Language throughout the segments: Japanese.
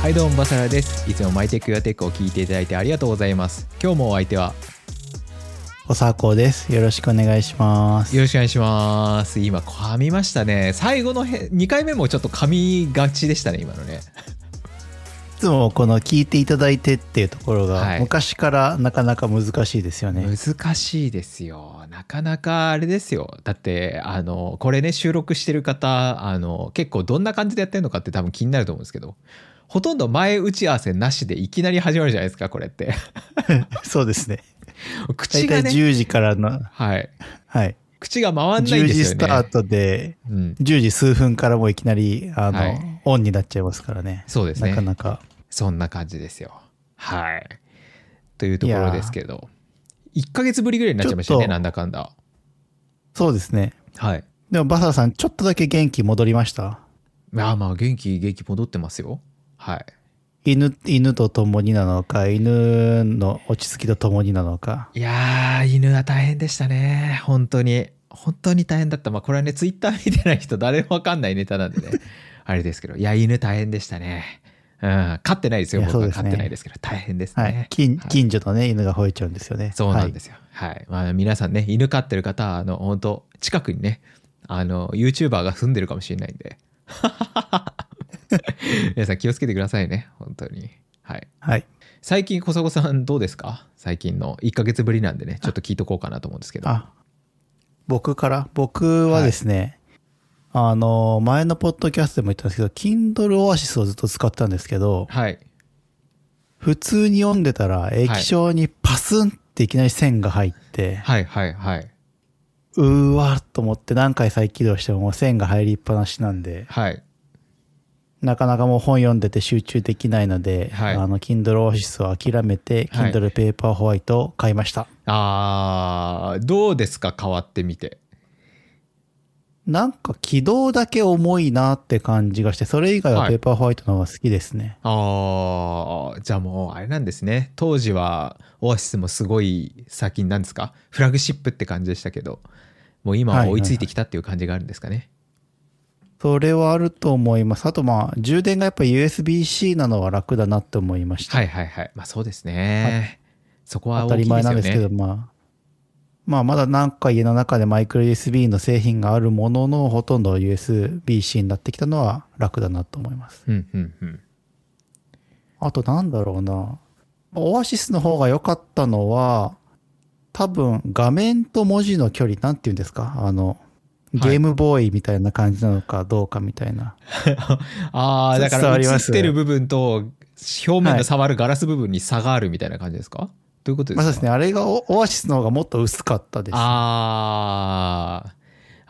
はいどうもバサラです。いつもマイテックやテックを聞いていただいてありがとうございます。今日もお相手はおさこです。よろしくお願いします。よろしくお願いします。今噛みましたね。最後のへ2回目もちょっと噛みがちでしたね今のね。いつもこの聞いていただいてっていうところがはい。昔からなかなか難しいですよね。難しいですよ。なかなかあれですよ。だってあのこれね収録してる方あの結構どんな感じでやってるのかって多分気になると思うんですけどほとんど前打ち合わせなしでいきなり始まるじゃないですかこれって。そうですね。口が大体ね10時からの、はい。はい。口が回んないん10ですよね。時スタートで、うん、10時数分からもういきなり、あの、はい。オンになっちゃいますからね。そうですね。なかなか。そんな感じですよ。はい。というところですけど。1ヶ月ぶりぐらいになっちゃいましたよねなんだかんだ。そうですね。はい。でもバサラさん、ちょっとだけ元気戻りました？まあまあ元気元気戻ってますよはい犬、犬と共になのか、犬の落ち着きと共になのか。いやー、犬は大変でしたね。本当に。本当に大変だった。まあ、これはね、ツイッター見てない人、誰もわかんないネタなんでね。あれですけど。いや、犬大変でしたね。うん。飼ってないですよ。僕は飼ってないですけど。大変ですはいね。。近はい近所のね、犬が吠えちゃうんですよね。そうなんですよ。はい。まあ、皆さんね、犬飼ってる方は、あの、本当近くにね、あの、YouTuber が住んでるかもしれないんで。皆さん気をつけてくださいね。本当に。はい。はい。はい。最近、小迫さんどうですか？最近の1ヶ月ぶりなんでね、ちょっと聞いとこうかなと思うんですけど。あ、僕から？僕はですね、あの、前のポッドキャストでも言ったんですけど、Kindle Oasis をずっと使ってたんですけど、はい。普通に読んでたら液晶にパスンっていきなり線が入って、はいはいはい。うーわーと思って何回再起動しても線が入りっぱなしなんで、はい。なかなかもう本読んでて集中できないので、はいあの、Kindle Oasis を諦めて、はい Kindle Paperwhite を買いました。あー、どうですか？変わってみて。なんか起動だけ重いなって感じがして、それ以外ははいペーパーホワイトの方が好きですね。あー、じゃあもうあれなんですね。当時はオアシスもすごい先になんですか？フラグシップって感じでしたけど、もう今は追いついてきたっていう感じがあるんですかね。それはあると思います。あとまあ、充電がやっぱ USB-C なのは楽だなって思いました。はいはいはい。まあそうですね。そこは当たり。前なんですけど、まあ、まあまだなんか家の中でマイクロ USB の製品があるものの、ほとんど USB-C になってきたのは楽だなと思います。うんうんうん。あとなんだろうな。オアシスの方が良かったのは、多分画面と文字の距離、なんて言うんですか？あの、ゲームボーイみたいな感じなのかどうかみたいな。あー、だから映ってる部分と表面の触るガラス部分に差があるみたいな感じですか？どういうことですか？まあそうですね。あれがオオアシスの方がもっと薄かったです。あー。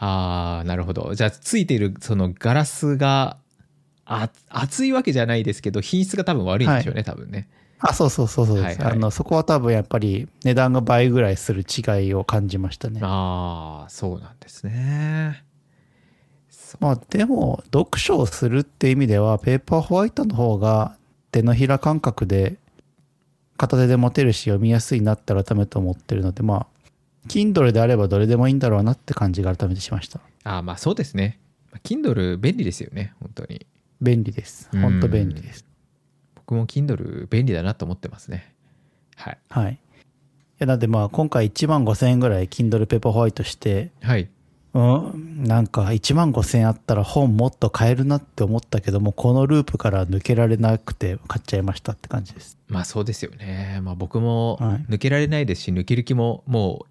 あーなるほど。じゃあついてるそのガラスがあ熱いわけじゃないですけど品質が多分悪いんでしょうね、多分ねあ、そうそうそうそうです、はいはいあの、そこは多分やっぱり値段が倍ぐらいする違いを感じましたね。ああそうなんですねまあでも、読書をするって意味では、ペーパーホワイトの方が手のひら感覚で片手で持てるし読みやすいなって改めて思ってるので、まあ、Kindle であればどれでもいいんだろうなって感じが改めてしました。あーまあそうですね Kindle 便利ですよね本当に便利です。ほんと便利です。僕も Kindle 便利だなと思ってますねはいはい。いや、なんでまあ今回1万5000円ぐらい Kindle ペーパーホワイトして、はいうん、なんか1万5000円あったら本もっと買えるなって思ったけども、このループから抜けられなくて買っちゃいましたって感じです。まあそうですよねまあ僕もはい抜けられないですし抜ける気もも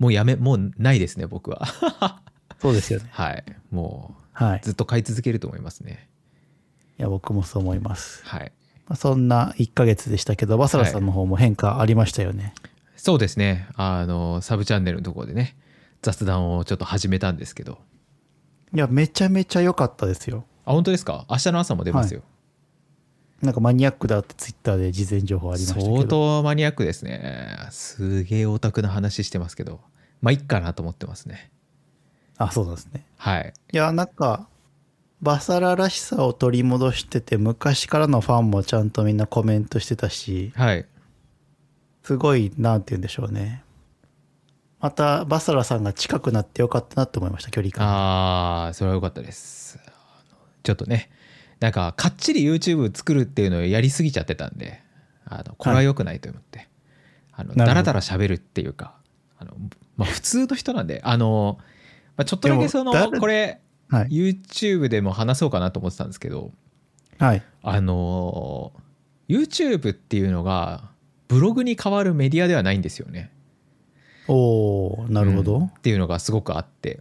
うもうやめもうないですね僕は そうですよね。はいもはい。うずっと買い続けると思いますねいや、僕もそう思います。はいまあ、そんな1ヶ月でしたけど、バサラさんの方も変化ありましたよね。そうですね。あのサブチャンネルのところでね雑談をちょっと始めたんですけど。い、や、めちゃめちゃ良かったですよ。あ本当ですか？明日の朝も出ますよ、なんかマニアックだってツイッターで事前情報ありましたけど。相当マニアックですね。すげえオタクな話してますけど。まあいっかなと思ってますね。あ、そうなんですね。はい。いや、なんか、バサラらしさを取り戻してて、昔からのファンもちゃんとみんなコメントしてたし、はい。すごい、なんて言うんでしょうね。また、バサラさんが近くなってよかったなって思いました、距離感。ああそれは良かったです。あのちょっとねなんかかっちり YouTube 作るっていうのをやりすぎちゃってたんであのこれは良くないと思って、あのなるほど。だらだら喋るっていうかあの、まあ、普通の人なんであの、まあ、ちょっとだけそのこれはい。YouTube でも話そうかなと思ってたんですけどはい。あの YouTube っていうのがブログに変わるメディアではないんですよね。おおなるほど、うん。っていうのがすごくあって。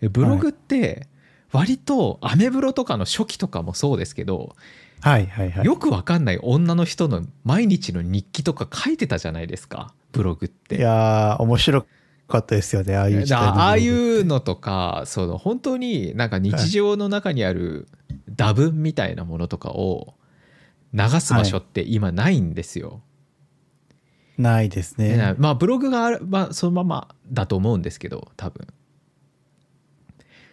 えブログって割とアメブロとかの初期とかもそうですけど、はいはいはい。よくわかんない女の人の毎日の日記とか書いてたじゃないですかブログって。いやー面白かったですよねああいうああいうのとかその本当になんか日常の中にある打文みたいなものとかを流す場所って今ないんですよ。ないですでなねまあブログがある、まあ、そのままだと思うんですけど多分。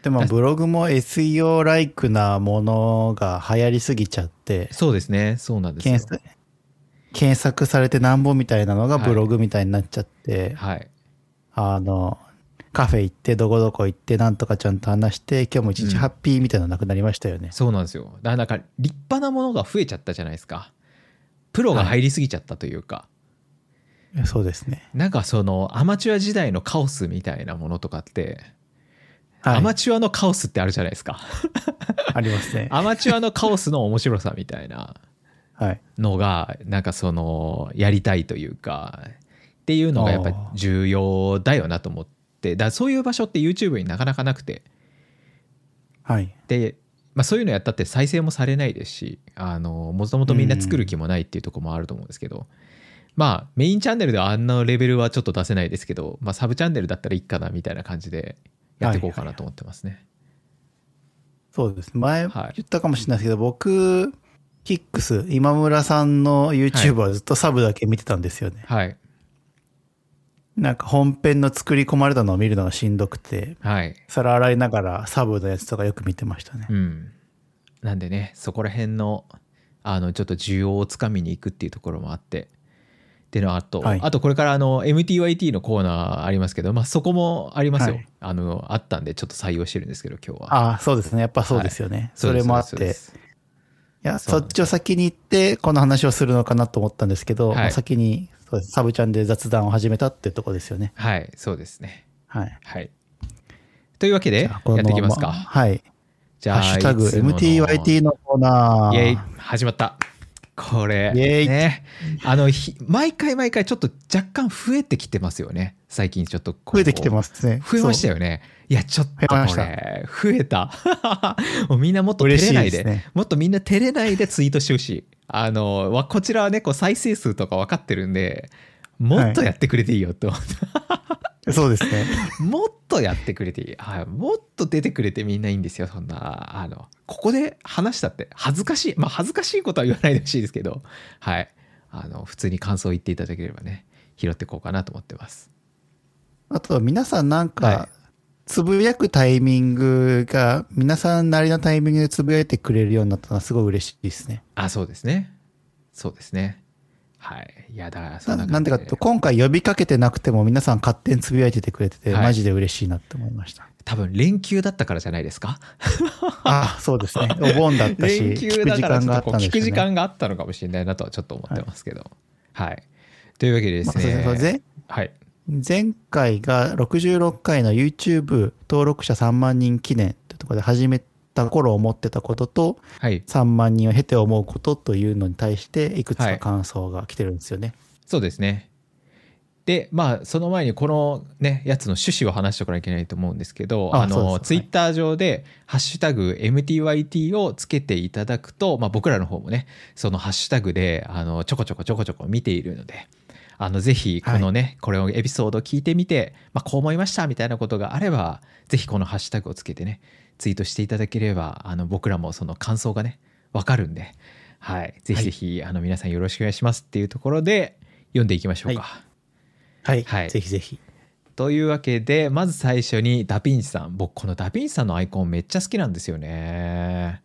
でもブログも SEO ライクなものが流行りすぎちゃって。そうですねそうなんですよ。検索されてなんぼみたいなのがはい。ブログみたいになっちゃって、はいあのカフェ行ってどこどこ行ってなんとかちゃんと話して今日も一日ハッピーみたいなのなくなりましたよね、そうなんですよ。だからなんか立派なものが増えちゃったじゃないですか。プロが入りすぎちゃったというか、そうですね、なんかそのアマチュア時代のカオスみたいなものとかって、はい、アマチュアのカオスってあるじゃないですか。ありますね。アマチュアのカオスの面白さみたいなはい。のがなんかそのやりたいというかっていうのがやっぱり重要だよなと思ってだそういう場所って YouTube になかなかなくて。はい。で、まあ、そういうのやったって再生もされないですしあのもともとみんな作る気もないっていうところもあると思うんですけど、まあメインチャンネルではあんなレベルはちょっと出せないですけど、まあ、サブチャンネルだったらいいかなみたいな感じでやっていこうかなと思ってますね。そうです前言はい。ったかもしれないですけど、僕キックス今村さんの YouTube はずっとサブだけ見てたんですよね、はいなんか本編の作り込まれたのを見るのがしんどくてはい。皿洗いながらサブのやつとかよく見てましたね、うん、なんでねそこら辺のあのちょっと需要をつかみに行くっていうところもあって。っていうのはあと、はい。あとこれからあの MTYT のコーナーありますけど、まあ、そこもありますよ、はい。あのあったんでちょっと採用してるんですけど今日は。ああそうですね。やっぱそうですよね、それもあって。いやそっちを先に行ってこの話をするのかなと思ったんですけど、先にそうです。サブチャンで雑談を始めたってとこですよね。はいそうですね。はい。はい。というわけでやっていきますまか。はい。じゃあハッシュタグ MTYT の。コーナー。イエイ始まった。これイエイ。ね。あのひ毎回毎回ちょっと若干増えてきてますよね。最近ちょっと増えてきてますね。増えましたよよねいやちょっと増えました。これ増えた。みんなもっと照れないで。ね。もっとみんな照れないでツイートしてほしいあのわこちらはねこう再生数とか分かってるんでもっとやってくれていいよって思って、そうですね。もっとやってくれていい、はい、もっと出てくれてみんないいんですよそんな。あのここで話したって恥ずかしい。まあ恥ずかしいことは言わないでほしいですけど。はい。あの普通に感想を言っていただければね拾っていこうかなと思ってます。あと皆さんなんはかつぶやくタイミングが皆さんなりのタイミングでつぶやいてくれるようになったのはすごい嬉しいですね。あそうですね。そうですね。はい。いやだからそんななんでかと今回呼びかけてなくても皆さん勝手につぶやいててくれてて、はい。マジで嬉しいなって思いました。多分連休だったからじゃないですか？あそうですね。お盆だったし連休だから聞く時間があったのかもしれないなとはちょっと思ってますけど。はい、というわけでですまあはい前回が66回の YouTube 登録者3万人記念ってところで始めた頃思ってたこととはい3万人を経て思うことというのに対していくつはいか感想が来てるんですよね。そうですね。でまあその前にこのねやつの趣旨を話しておかなきゃいけないと思うんですけどあのツイッター上で「ハッシュタグ #MTYT」をつけていただくと、まあ、僕らの方もねそのハッシュタグであのちょこちょこちょこちょこ見ているのであのぜひこのね、これをエピソードを聞いてみて、まあ、こう思いましたみたいなことがあればぜひこのハッシュタグをつけてねツイートしていただければあの僕らもその感想がね分かるんで、はい、ぜひぜひ、あの皆さんよろしくお願いしますっていうところで読んでいきましょうか。ははい、はい。ぜひぜひ。というわけでまず最初にダヴィンチさん。僕このダヴィンチさんのアイコンめっちゃ好きなんですよね。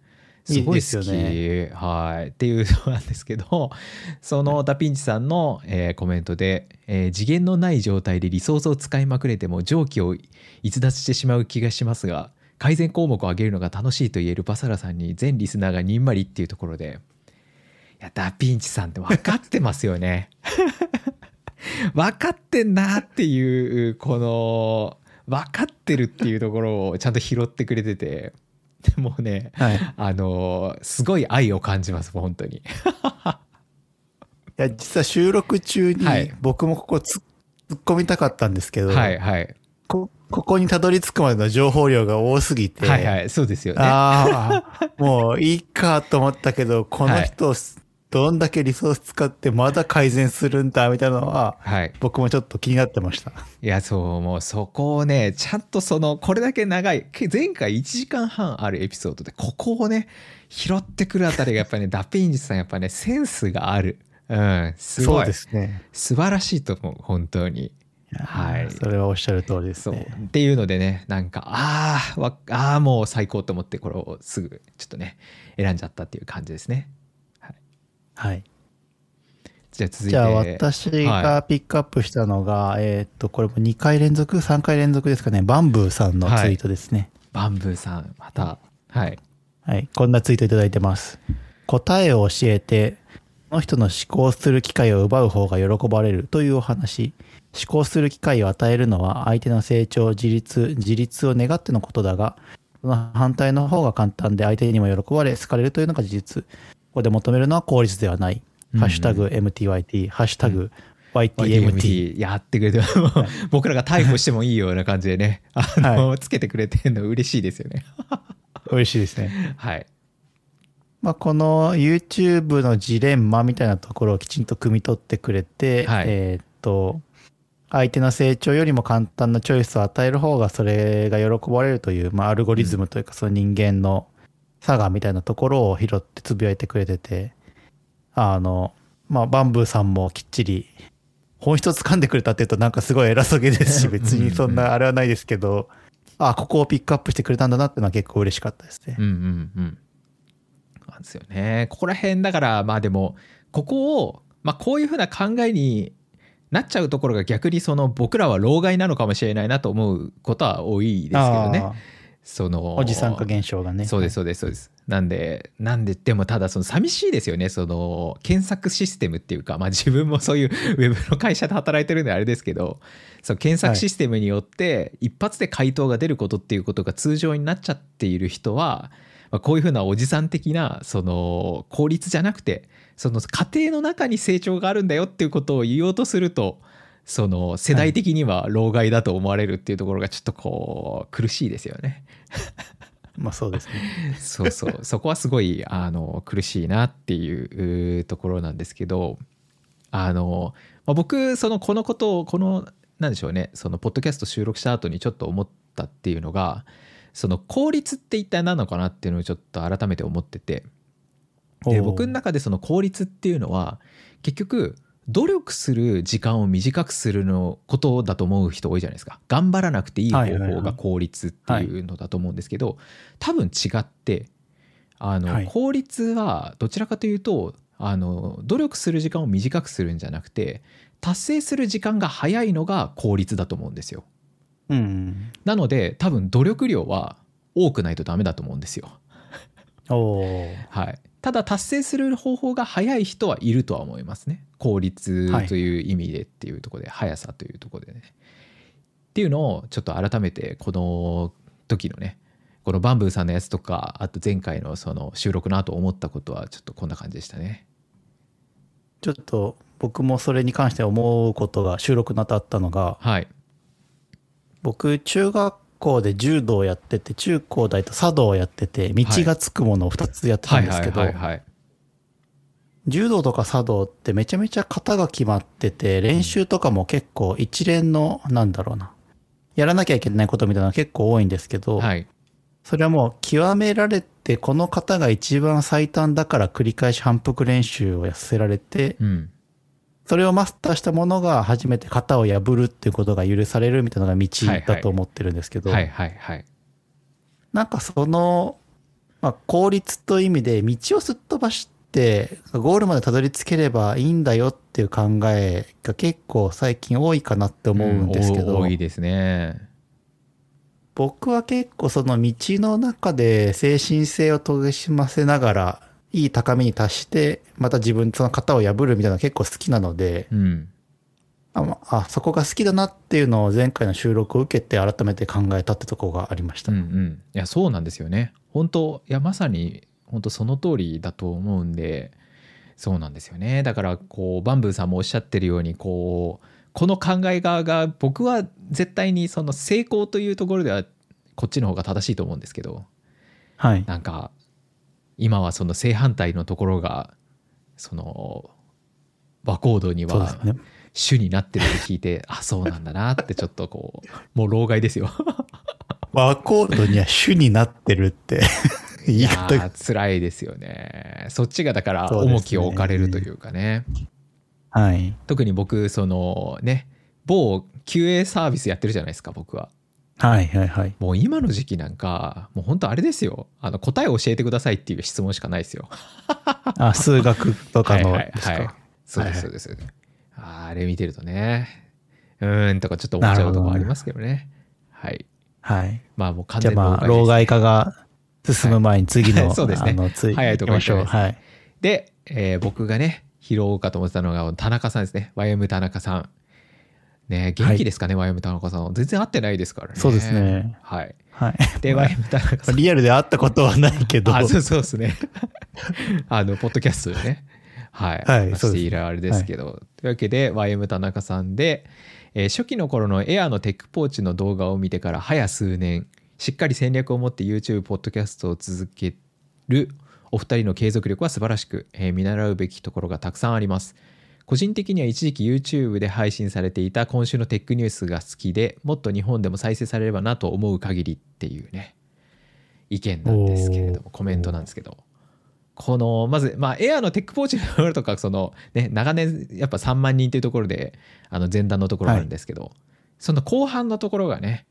すごい好きいいですよねはい。っていうのなんですけど そのダヴィンチさんの、えーコメントで、えー次元のない状態でリソースを使いまくれても蒸気を逸脱してしまう気がしますが改善項目を上げるのが楽しいと言えるバサラさんに全リスナーがにんまりっていうところでいやダ・ヴィンチさんって分かってますよね。分かってんなっていうこの分かってるっていうところをちゃんと拾ってくれててもうねはい。いあのすごい愛を感じます本当に。や、実は収録中にはい。僕もここつ突っ込みたかったんですけど、はいはい。こここにたどり着くまでの情報量が多すぎて、はいはい。そうですよね。ああ、もういいかと思ったけど、この人、どんだけリソース使ってまだ改善するんだみたいなのは、はい。僕もちょっと気になってました。いやそうもうそこをねちゃんとそのこれだけ長いけ前回1時間半あるエピソードでここをね拾ってくるあたりがやっぱね ダピンジさんやっぱねセンスがある。うんすごい。そうですね。素晴らしいと思う本当に。はい。それはおっしゃる通りですそう。ね。っていうのでねなんかああーもう最高と思ってこれをすぐちょっとね選んじゃったっていう感じですねはい。じゃあ続いてじゃあ私がピックアップしたのが、えーっと、これも2回連続 ?3 回連続ですかね。バンブーさんのツイートですね。バンブーさんまたはいはい。こんなツイートいただいてます。答えを教えて、その人の思考する機会を奪う方が喜ばれるというお話。思考する機会を与えるのは相手の成長、自立、自立を願ってのことだが、その反対の方が簡単で相手にも喜ばれ、好かれるというのが事実。ここで求めるのは効率ではない。うん。ハッシュタグ MTYT、ハッシュタグ YTMT。やってくれて僕らが逮捕してもいいような感じでね。あの、つけてくれてるの嬉しいですよね。嬉しいですね。はい。まあ、この YouTube のジレンマみたいなところをきちんと汲み取ってくれて、はい。えーっと、相手の成長よりも簡単なチョイスを与える方がそれが喜ばれるという、まあ、アルゴリズムというか、その人間の差がみたいなところを拾ってつぶやいてくれてて、あの、まあ、バンブーさんもきっちり本質を掴んでくれたって言うとなんかすごい偉そうげですし、別にそんなあれはないですけど、あ、ここをピックアップしてくれたんだなっていうのは結構嬉しかったですね。うん。うんうん。なんですよね。ここら辺だからまあでもここをまあこういうふうな考えになっちゃうところが逆にその僕らは老害なのかもしれないなと思うことは多いですけどねそのおじさん化現象がね。そうですそうですそうですなんでなんででもただその寂しいですよねその検索システムっていうかまあ自分もそういう ウェブの会社で働いてるんであれですけどそう検索システムによって一発で回答が出ることっていうことが通常になっちゃっている人は、まあ、こういうふうなおじさん的なその効率じゃなくてその家庭の中に成長があるんだよっていうことを言おうとするとその世代的には老害だと思われるっていうところがちょっとこう苦しいですよね。まあそうですね。そうそう。そこはすごいあの苦しいなっていううところなんですけどあの、まあ、僕そのこのことをこのなんでしょうねそのポッドキャスト収録した後にちょっと思ったっていうのがその効率って一体何なのかなっていうのをちょっと改めて思ってて。で僕の中でその効率っていうのは結局努力する時間を短くするのことだと思う人多いじゃないですか。頑張らなくていい方法が効率っていうのだと思うんですけど、多分違ってあの、はい。効率はどちらかというとあの努力する時間を短くするんじゃなくて達成する時間が早いのが効率だと思うんですよ。うん。なので多分努力量は多くないとダメだと思うんですよ。はい、ただ達成する方法が早い人はいるとは思いますね。効率という意味でっていうところで、速さというところでね。っていうのをちょっと改めてこの時のねこのバンブーさんのやつとかあと前回のその収録の後思ったことはちょっとこんな感じでしたね。ちょっと僕もそれに関して思うことが収録の後あったのが、はい。僕中学校で柔道をやってて、中高大と茶道をやってて、道がつくものを2つやってたんですけど、柔道とか茶道ってめちゃめちゃ型が決まってて、練習とかも結構一連の、なんだろうな、やらなきゃいけないことみたいなのが結構多いんですけど、はい。それはもう極められて、この方が一番最短だから繰り返し反復練習をやらせられて、うんそれをマスターしたものが初めて型を破るっていうことが許されるみたいなのが道だと思ってるんですけど、はいはいはい。なんかその、まあ、効率という意味で道をすっ飛ばしてゴールまでたどり着ければいいんだよっていう考えが結構最近多いかなって思うんですけど、うん多いですね。僕は結構その道の中で精神性を研ぎ澄ませながら、いい高みに達して、また自分その型を破るみたいなのが結構好きなので、うんあまあ、そこが好きだなっていうのを前回の収録を受けて改めて考えたってところがありました。うんうんいやそうなんですよね本当いやまさに本当その通りだと思うんでそうなんですよねだからこうバンブーさんもおっしゃってるようにこうこの考え側が僕は絶対にその成功というところではこっちの方が正しいと思うんですけどはい。なんか今はその正反対のところがその和コードには。主になってると聞いて あそうなんだなってちょっとこうもう老害ですよワコードには主になってるって 言い方が。ー辛いですよねそっちがだから重きを置かれるというかねはい。特に僕そのね某 QA サービスやってるじゃないですか僕ははいはいはい。もう今の時期なんかもう本当あれですよ。あの答えを教えてくださいっていう質問しかないですよ。あ、数学とかのはいですか？はいはいそうですそうはいです、あれ見てるとね。うーんとかちょっと思っちゃうとこありますけどね。はい。はい。まあもう完じゃあまあ、全に老害化が進む前に次の、そうですね。早いとこ行きましょう。はい。で、えー僕がね拾おうかと思ってたのが田中さんですね。YM 田中さんね元気ですかね、YM 田中さん全然会ってないですからね。そうですね。はい。はい。で YM 田中さん。リアルで会ったことはないけど、あそうそうですね。あのポッドキャストでね。はい、はいまあしているあれですけど、というわけで YM 田中さんで、えー初期の頃のエアのテックポーチの動画を見てから早数年しっかり戦略を持って YouTube ポッドキャストを続けるお二人の継続力は素晴らしく、えー見習うべきところがたくさんあります個人的には一時期 YouTube で配信されていた今週のテックニュースが好きでもっと日本でも再生されればなと思う限りっていうね意見なんですけれどもコメントなんですけど。このまずまあエアのテックポーチのとかそのね長年やっぱ3万人というところであの前段のところがあるんですけど、その後半のところがね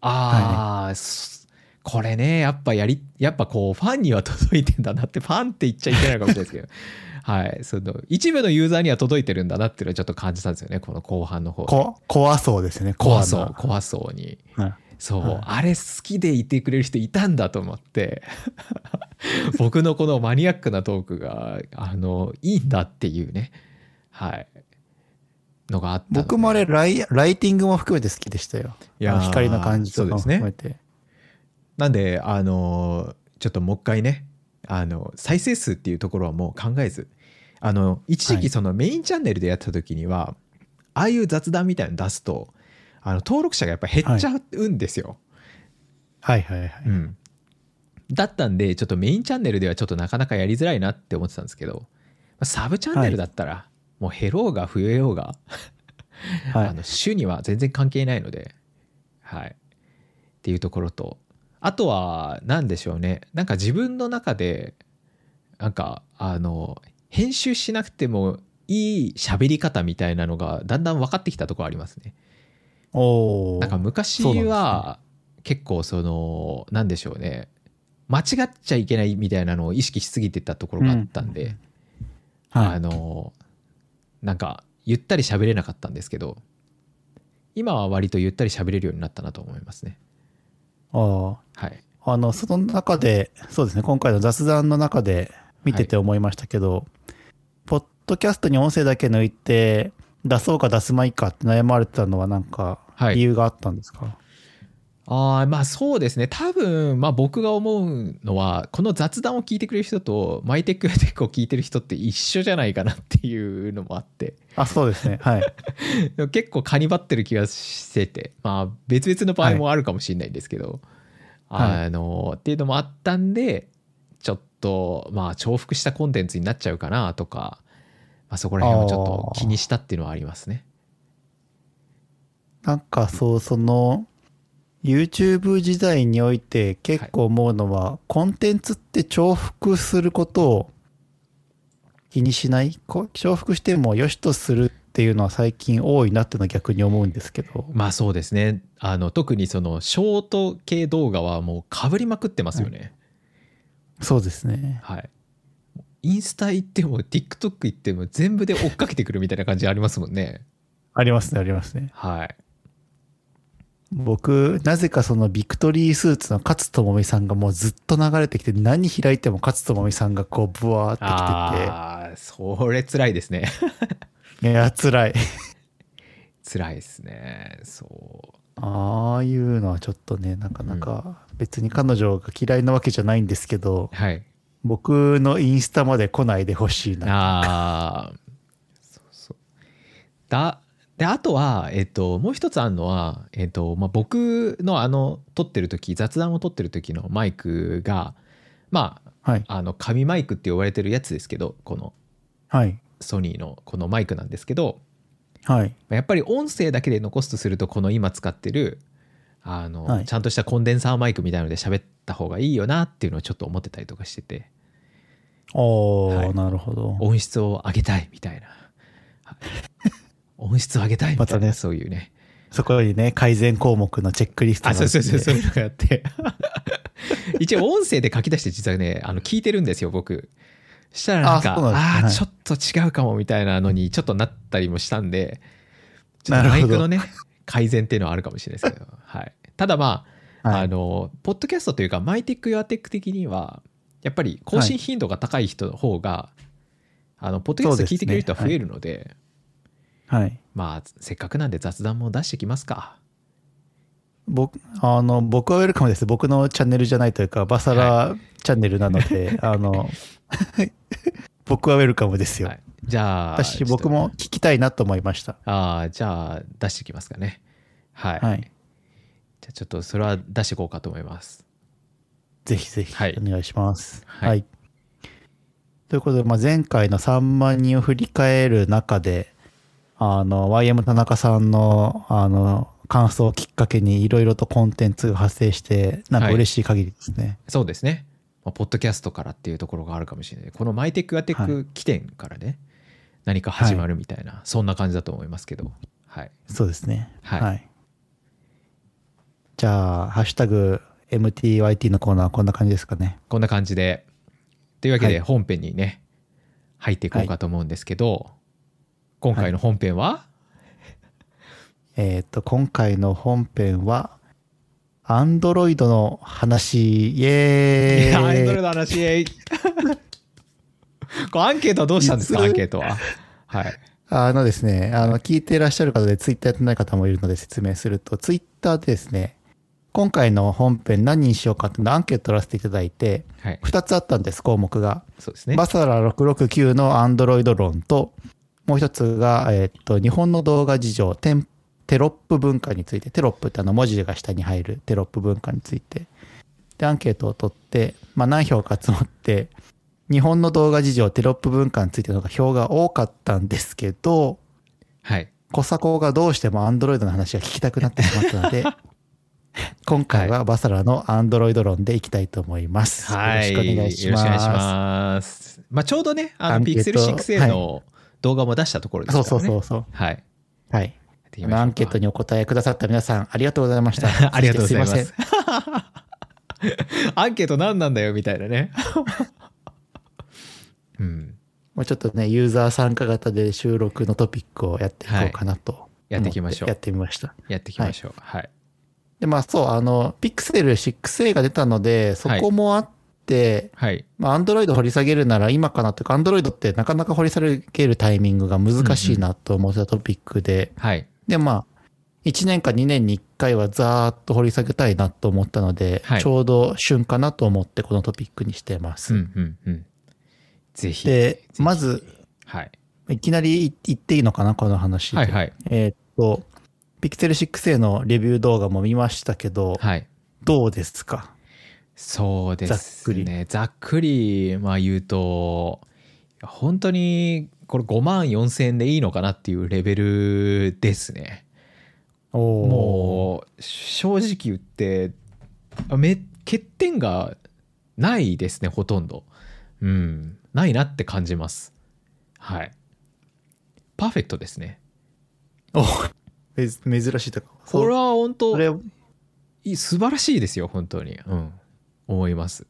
ああ、そこれねやっぱやりやっぱこうファンには届いてんだなってファンって言っちゃいけないかもしれないですけど。はい。その一部のユーザーには届いてるんだなっていうのはちょっと感じたんですよねこの後半の方で。こ怖そうですね。怖なそう怖そうに。はいそう、はい。あれ好きでいてくれる人いたんだと思って。僕のこのマニアックなトークがあのいいんだっていうね。はい。のがあった僕もあれライ、ライティングも含めて好きでしたよ。いや光の感じとかもそうですね含めて。なんであのちょっともう一回ねあの再生数っていうところはもう考えずあの一時はい。期そのメインチャンネルでやった時には、ああいう雑談みたいなの出すとあの登録者がやっぱ減っちゃうんですよ。はい。はい。はい。うん、だったんでちょっとメインチャンネルではちょっとなかなかやりづらいなって思ってたんですけどまあサブチャンネルだったら、もう減ろうが増えようが、はい。あの種には全然関係ないのではい。っていうところとあとは何でしょうねなんか自分の中でなんかあの編集しなくてもいい喋り方みたいなのがだんだん分かってきたところありますね。おお。なんか昔は結構そのなんでしょうね間違っちゃいけないみたいなのを意識しすぎてたところがあったんで、はいあのなんかゆったり喋れなかったんですけど今は割とゆったり喋れるようになったなと思いますね。あはい、あ。あの、その中で、そうですね、今回の雑談の中で見てて思いましたけど、ポッドキャストに音声だけ抜いて、出そうか出すまいかって悩まれてたのはなんかはい。理由があったんですか、あーまあそうですね多分まあ僕が思うのはこの雑談を聞いてくれる人とマイテックやテックを聞いてる人って一緒じゃないかなっていうのもあってあ、そうですね。はい。結構カニバってる気がしててまあ別々の場合もあるかもしれないんですけど、はいあのっていうのもあったんでちょっとまあ重複したコンテンツになっちゃうかなとか、まあ、そこら辺をちょっと気にしたっていうのはありますね。なんかそう、その、YouTube 時代において結構思うのは、コンテンツって重複することを気にしない？こ重複しても良しとするっていうのは最近多いなっていうのは逆に思うんですけど。まあそうですねあの特にそのショート系動画はもうかぶりまくってますよね。そうですね。はいインスタ行っても TikTok 行っても全部で追っかけてくるみたいな感じありますもんね。ありますね、ありますね。はい。僕、なぜかそのビクトリースーツの勝智美さんがもうずっと流れてきて、何開いても勝智美さんがこう、ブワーってああそれ辛いですね。きてて、いや、辛い。辛いですね。そう。ああいうのはちょっとね、なかなか別に彼女が嫌いなわけじゃないんですけど、はい。僕のインスタまで来ないでほしいな。ああそうそう。だであとは、えっと、もう一つあるのは、えっとまあ、僕のあの撮ってる時雑談を撮ってる時のマイクがまはい。ああの紙マイクって呼ばれてるやつですけどこのはい。ソニーのこのマイクなんですけどはい。やっぱり音声だけで残すとするとこの今使ってるあの、はいちゃんとしたコンデンサーマイクみたいので喋った方がいいよなっていうのをちょっと思ってたりとかしてておー、はいなるほど。音質を上げたいみたいな、はい音質を上げたいみたいな、またね。そういうね。そこにね、改善項目のチェックリストあそうそうそうそうう。いうのがあって。一応音声で書き出して実はね。あの聞いてるんですよ僕。したらなんかああちょっと違うかもみたいなのにちょっとなったりもしたんでちょっとマイクのね改善っていうのはあるかもしれないですけど、はい、ただまあはい。あのポッドキャストというかマイテック・ユアテック的にはやっぱり更新頻度が高い人の方が、あのポッドキャスト聞いてくれる人は増えるのではい。まあせっかくなんで雑談も出してきますか僕、あの、僕はウェルカムです。僕のチャンネルじゃないというか、バサラチャンネルなので、あの、僕はウェルカムですよ。はい、じゃあ私、僕も聞きたいなと思いました。ああじゃあ出してきますかねはい、はい。じゃあちょっとそれは出していこうかと思いますぜひぜひはいお願いします。はいはい。ということで、まあ、前回の3万人を振り返る中で、あの、YM 田中さんの、あの、感想をきっかけにいろいろとコンテンツが発生して、なんか嬉しい限りですね。そうですね、まあ、ポッドキャストからっていうところがあるかもしれない。このマイテック・ユアテック起点からね、何か始まるみたいな、そんな感じだと思いますけど。はい。そうですね。はい。じゃあ、ハッシュタグ MTYT のコーナーはこんな感じですかね。こんな感じで。というわけではい。本編にね、入っていこうかと思うんですけど、今回の本編は、えっ、と、今回の本編は、Android の話、イいエやアイドーイルの話。イエイ これアンケートはどうしたんですか？アンケートは。はい。あのですね、あの、聞いていらっしゃる方でツイッターやってない方もいるので説明すると、ツイッターでですね、今回の本編何にしようかっていうのをアンケート取らせていただいて、はい。2つあったんです、項目が。そうですね。バサラ669の Android 論と、もう一つが、えっと、日本の動画事情、テンテロップ文化について、テロップってあの文字が下に入るテロップ文化について、で、アンケートを取って、まあ何票か集まって、日本の動画事情、テロップ文化についての票が多かったんですけど、はい小迫がどうしても Android の話が聞きたくなってしまったので、今回はバサラの Android 論でいきたいと思います。はい。よろしくお願いします。よろしくお願いします。まあ、ちょうどね、あの、アンケート Pixel 6A の動画も出したところですそうからね。そうそうそう。はい。やっはい。ていアンケートにお答えくださった皆さん、ありがとうございました。ありがとうございます アンケート何なんだよみたいなね。うん。もうちょっとね、ユーザー参加型で収録のトピックをやっていこうかなと思やっていきましょうやってみました。やっていきましょう。はい。で、まあそう、あの、Pixel 6A が出たので、そこもあって、はい。まあ、Android 掘り下げるなら今かなというか、Android ってなかなか掘り下げるタイミングが難しいなと思ったトピックで、はい。で、まあ、1年か2年に1回はざーっと掘り下げたいなと思ったので、はいちょうど旬かなと思ってこのトピックにしてます。うんうんうん。ぜひ。でまず、はい。いきなり言っていいのかな、この話で。はいはい。えーっと、Pixel 6A のレビュー動画も見ましたけど、はい。どうですか？そうですね。ざっくり。ざっくり、まあ言うと、本当にこれ5万4千円でいいのかなっていうレベルですね。もう正直言ってあめ欠点がないですねほとんど。うん。ないなって感じます。はい。パーフェクトですね。お珍しいとか。これは本当素晴らしいですよ本当に。うん思います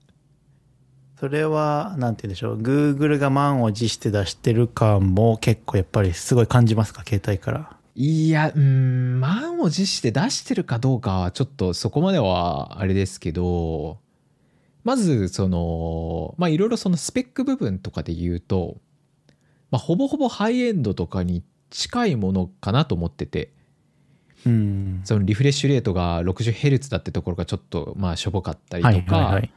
それは、なんて言うんでしょう。Google が満を持して出してる感も結構やっぱりすごい感じますか？携帯から。いやうん満を持して出してるかどうかはちょっとそこまではあれですけどまずそのまあいろいろそのスペック部分とかで言うと、まあ、ほぼほぼハイエンドとかに近いものかなと思っててうん。そのリフレッシュレートが 60Hz だってところがちょっとまあしょぼかったりとか、はいはいはい。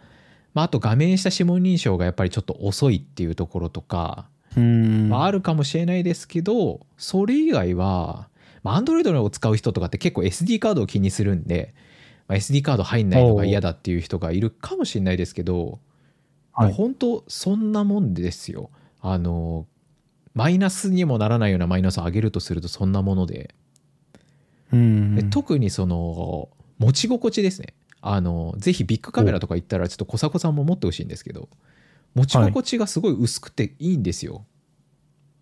まあ、あと画面下指紋認証がやっぱりちょっと遅いっていうところとか、うん。まあ、あるかもしれないですけどそれ以外は、まあ、Android を使う人とかって結構 SD カードを気にするんで、まあ、SD カード入んないのが嫌だっていう人がいるかもしれないですけど、はい本当そんなもんですよあのマイナスにもならないようなマイナスを上げるとするとそんなものでうんで特にその持ち心地ですね。あのぜひビッグカメラとか行ったらちょっと小迫さんも持ってほしいんですけど持ち心地がすごい薄くていいんですよ、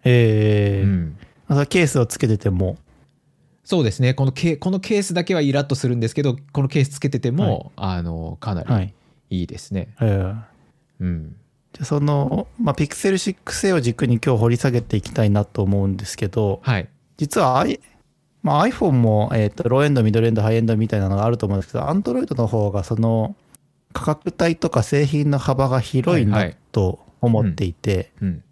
ええ。うん。またケースをつけてても、そうですね。このケこのケースだけはイラッとするんですけどこのケースつけてても、あのかなはい。りいいですね、ええ。うん。じゃあその、まあ、Pixel 6a を軸に今日掘り下げていきたいなと思うんですけど、はい。実は、まあ、iPhone も、えー、とローエンド、ミドルエンド、ハイエンドみたいなのがあると思うんですけど、Android の方がその価格帯とか製品の幅が広いないと思っていて、うん。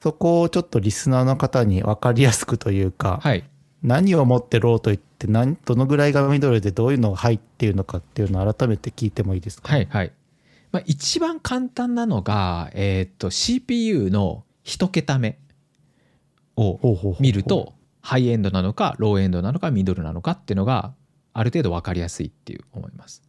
そこをちょっとリスナーの方に分かりやすくというか、はい。何を持ってろうと言って何、どのぐらいがミドルでどういうのが入っているのかっていうのを改めて聞いてもいいですか？はいはい、まあ、一番簡単なのが、えーっと CPU の一桁目を見るとハイエンドなのかローエンドなのかミドルなのかっていうのがある程度分かりやすいっていう思います。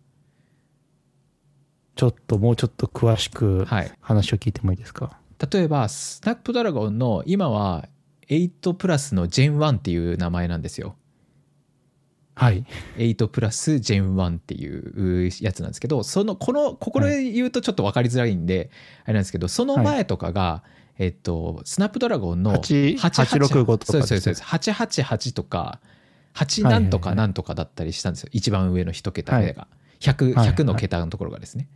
ちょっともうちょっと詳しくはい、話を聞いてもいいですか？例えばスナップドラゴンの今は8プラスの Gen1 っていう名前なんですよ。はい。8プラス Gen1 っていうやつなんですけどそのこのここで言うとちょっと分かりづらいんで、あれなんですけどその前とかが、えっとスナップドラゴンの8 865とかそうそうですねです888とか8なんとかなんとかだったりしたんですよ、一番上の一桁目が、100, はい100の桁のところがですね。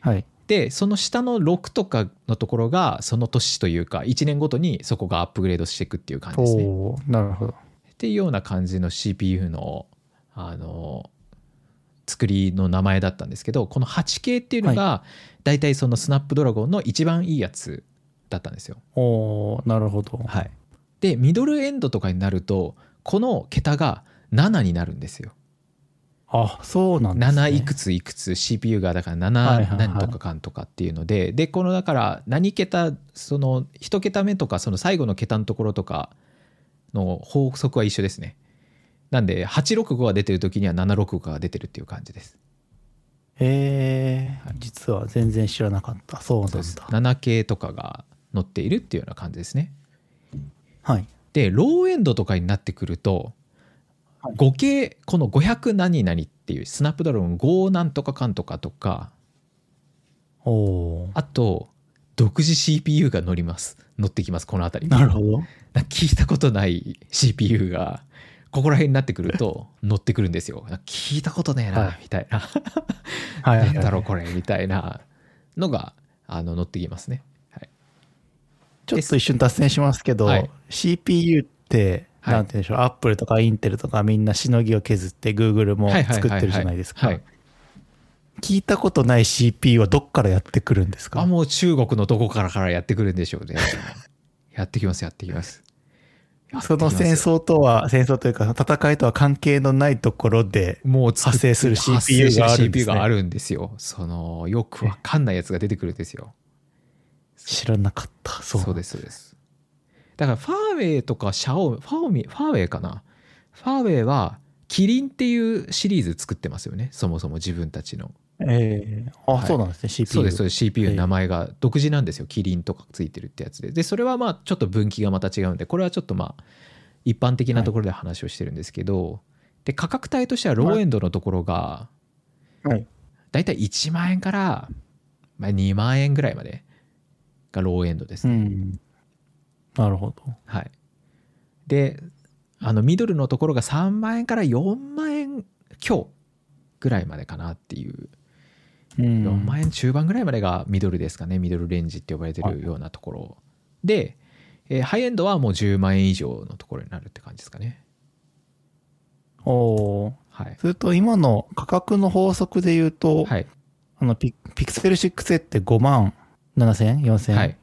はい。でその下の6とかのところがその年というか1年ごとにそこがアップグレードしていくっていう感じですね。なるほど。っていうような感じの CPU のあの作りの名前だったんですけどこの 8K っていうのが大体そのスナップドラゴンの一番いいやつだったんですよ。おーなるほど。はい、でミドルエンドとかになるとこの桁が7になるんですよ。あ、そうなんですね。7いくついくつ CPU がだから7はいはいはい何とかかんとかっていうのででこのだから何桁その1桁目とかその最後の桁のところとかの法則は一緒ですねなんで865が出てる時には765が出てるっていう感じですえー実は全然知らなかった。そうなんだ。そうです7系とかが載っているっていうような感じですね。はい。でローエンドとかになってくるとはい。5系この500何々っていうスナップドラゴン5なんとかかんとかとかあと独自 CPU が乗ります。乗ってきますこの辺り。なるほど。聞いたことない CPU がここら辺になってくると乗ってくるんですよ。聞いたことねえな、はい。みたいな。はいはいはい。なんだろうこれみたいなのがあの乗ってきますね、はい、ちょっと一瞬脱線しますけど、はい。CPU って、はいなんて言うんでしょう、アップルとかインテルとかみんなしのぎを削って Google もはいはいはいはい。作ってるじゃないですか。はい。聞いたことない CPU はどっからやってくるんですか？あもう中国のどこからからやってくるんでしょうね。やってきますやってきます。その戦争とは、戦争というか戦いとは関係のないところで、もう作っ発生する CPU があるんですね。CPU があるんですよ。そのよくわかんないやつが出てくるんですよ知らなかった。そう。そうですそうです。だからファーウェイとかシャオファオミファーウェイかな。ファーウェイはキリンっていうシリーズ作ってますよね。そもそも自分たちの。えーあ、はい。そうなんですね、CPU。そうですそうです。CPU ええ。の名前が独自なんですよ。キリンとかついてるってやつで。でそれはまあちょっと分岐がまた違うんでこれはちょっとまあ一般的なところで話をしてるんですけど、で価格帯としてはローエンドのところがはい。だい。たい1万円から、まあ、2万円ぐらいまでがローエンドですね、うん。なるほど。はいであのミドルのところが3万円から4万円強ぐらいまでかなっていううん4万円中盤ぐらいまでがミドルですかねミドルレンジって呼ばれてるようなところで、えーハイエンドはもう10万円以上のところになるって感じですかねおーはい。それと今の価格の法則で言うと、はい。あのピ、ピクセル 6A って5万7000円 ?4000 円、はい。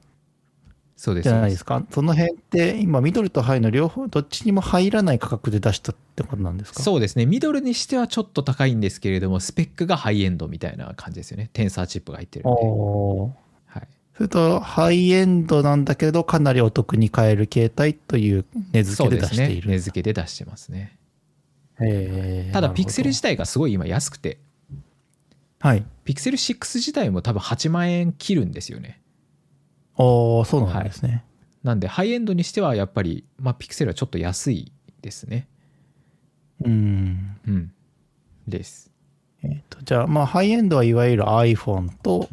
そうです。じゃないですか。その辺って今、ミドルとハイの両方、どっちにも入らない価格で出したってことなんですか？そうですね。ミドルにしてはちょっと高いんですけれども、スペックがハイエンドみたいな感じですよね。テンサーチップが入ってるんで。はい。それと、ハイエンドなんだけど、かなりお得に買える携帯という値付けで出してい。る。値付けで出してますね。ただ、ピクセル自体がすごい今安くて、はい。ピクセル6自体も多分8万円切るんですよね。おーそうなんですね。なんで、ハイエンドにしてはやっぱり、まあ、ピクセルはちょっと安いですね。うん。うん。です。えっ、と、じゃあ、まあ、ハイエンドはいわゆる iPhone と、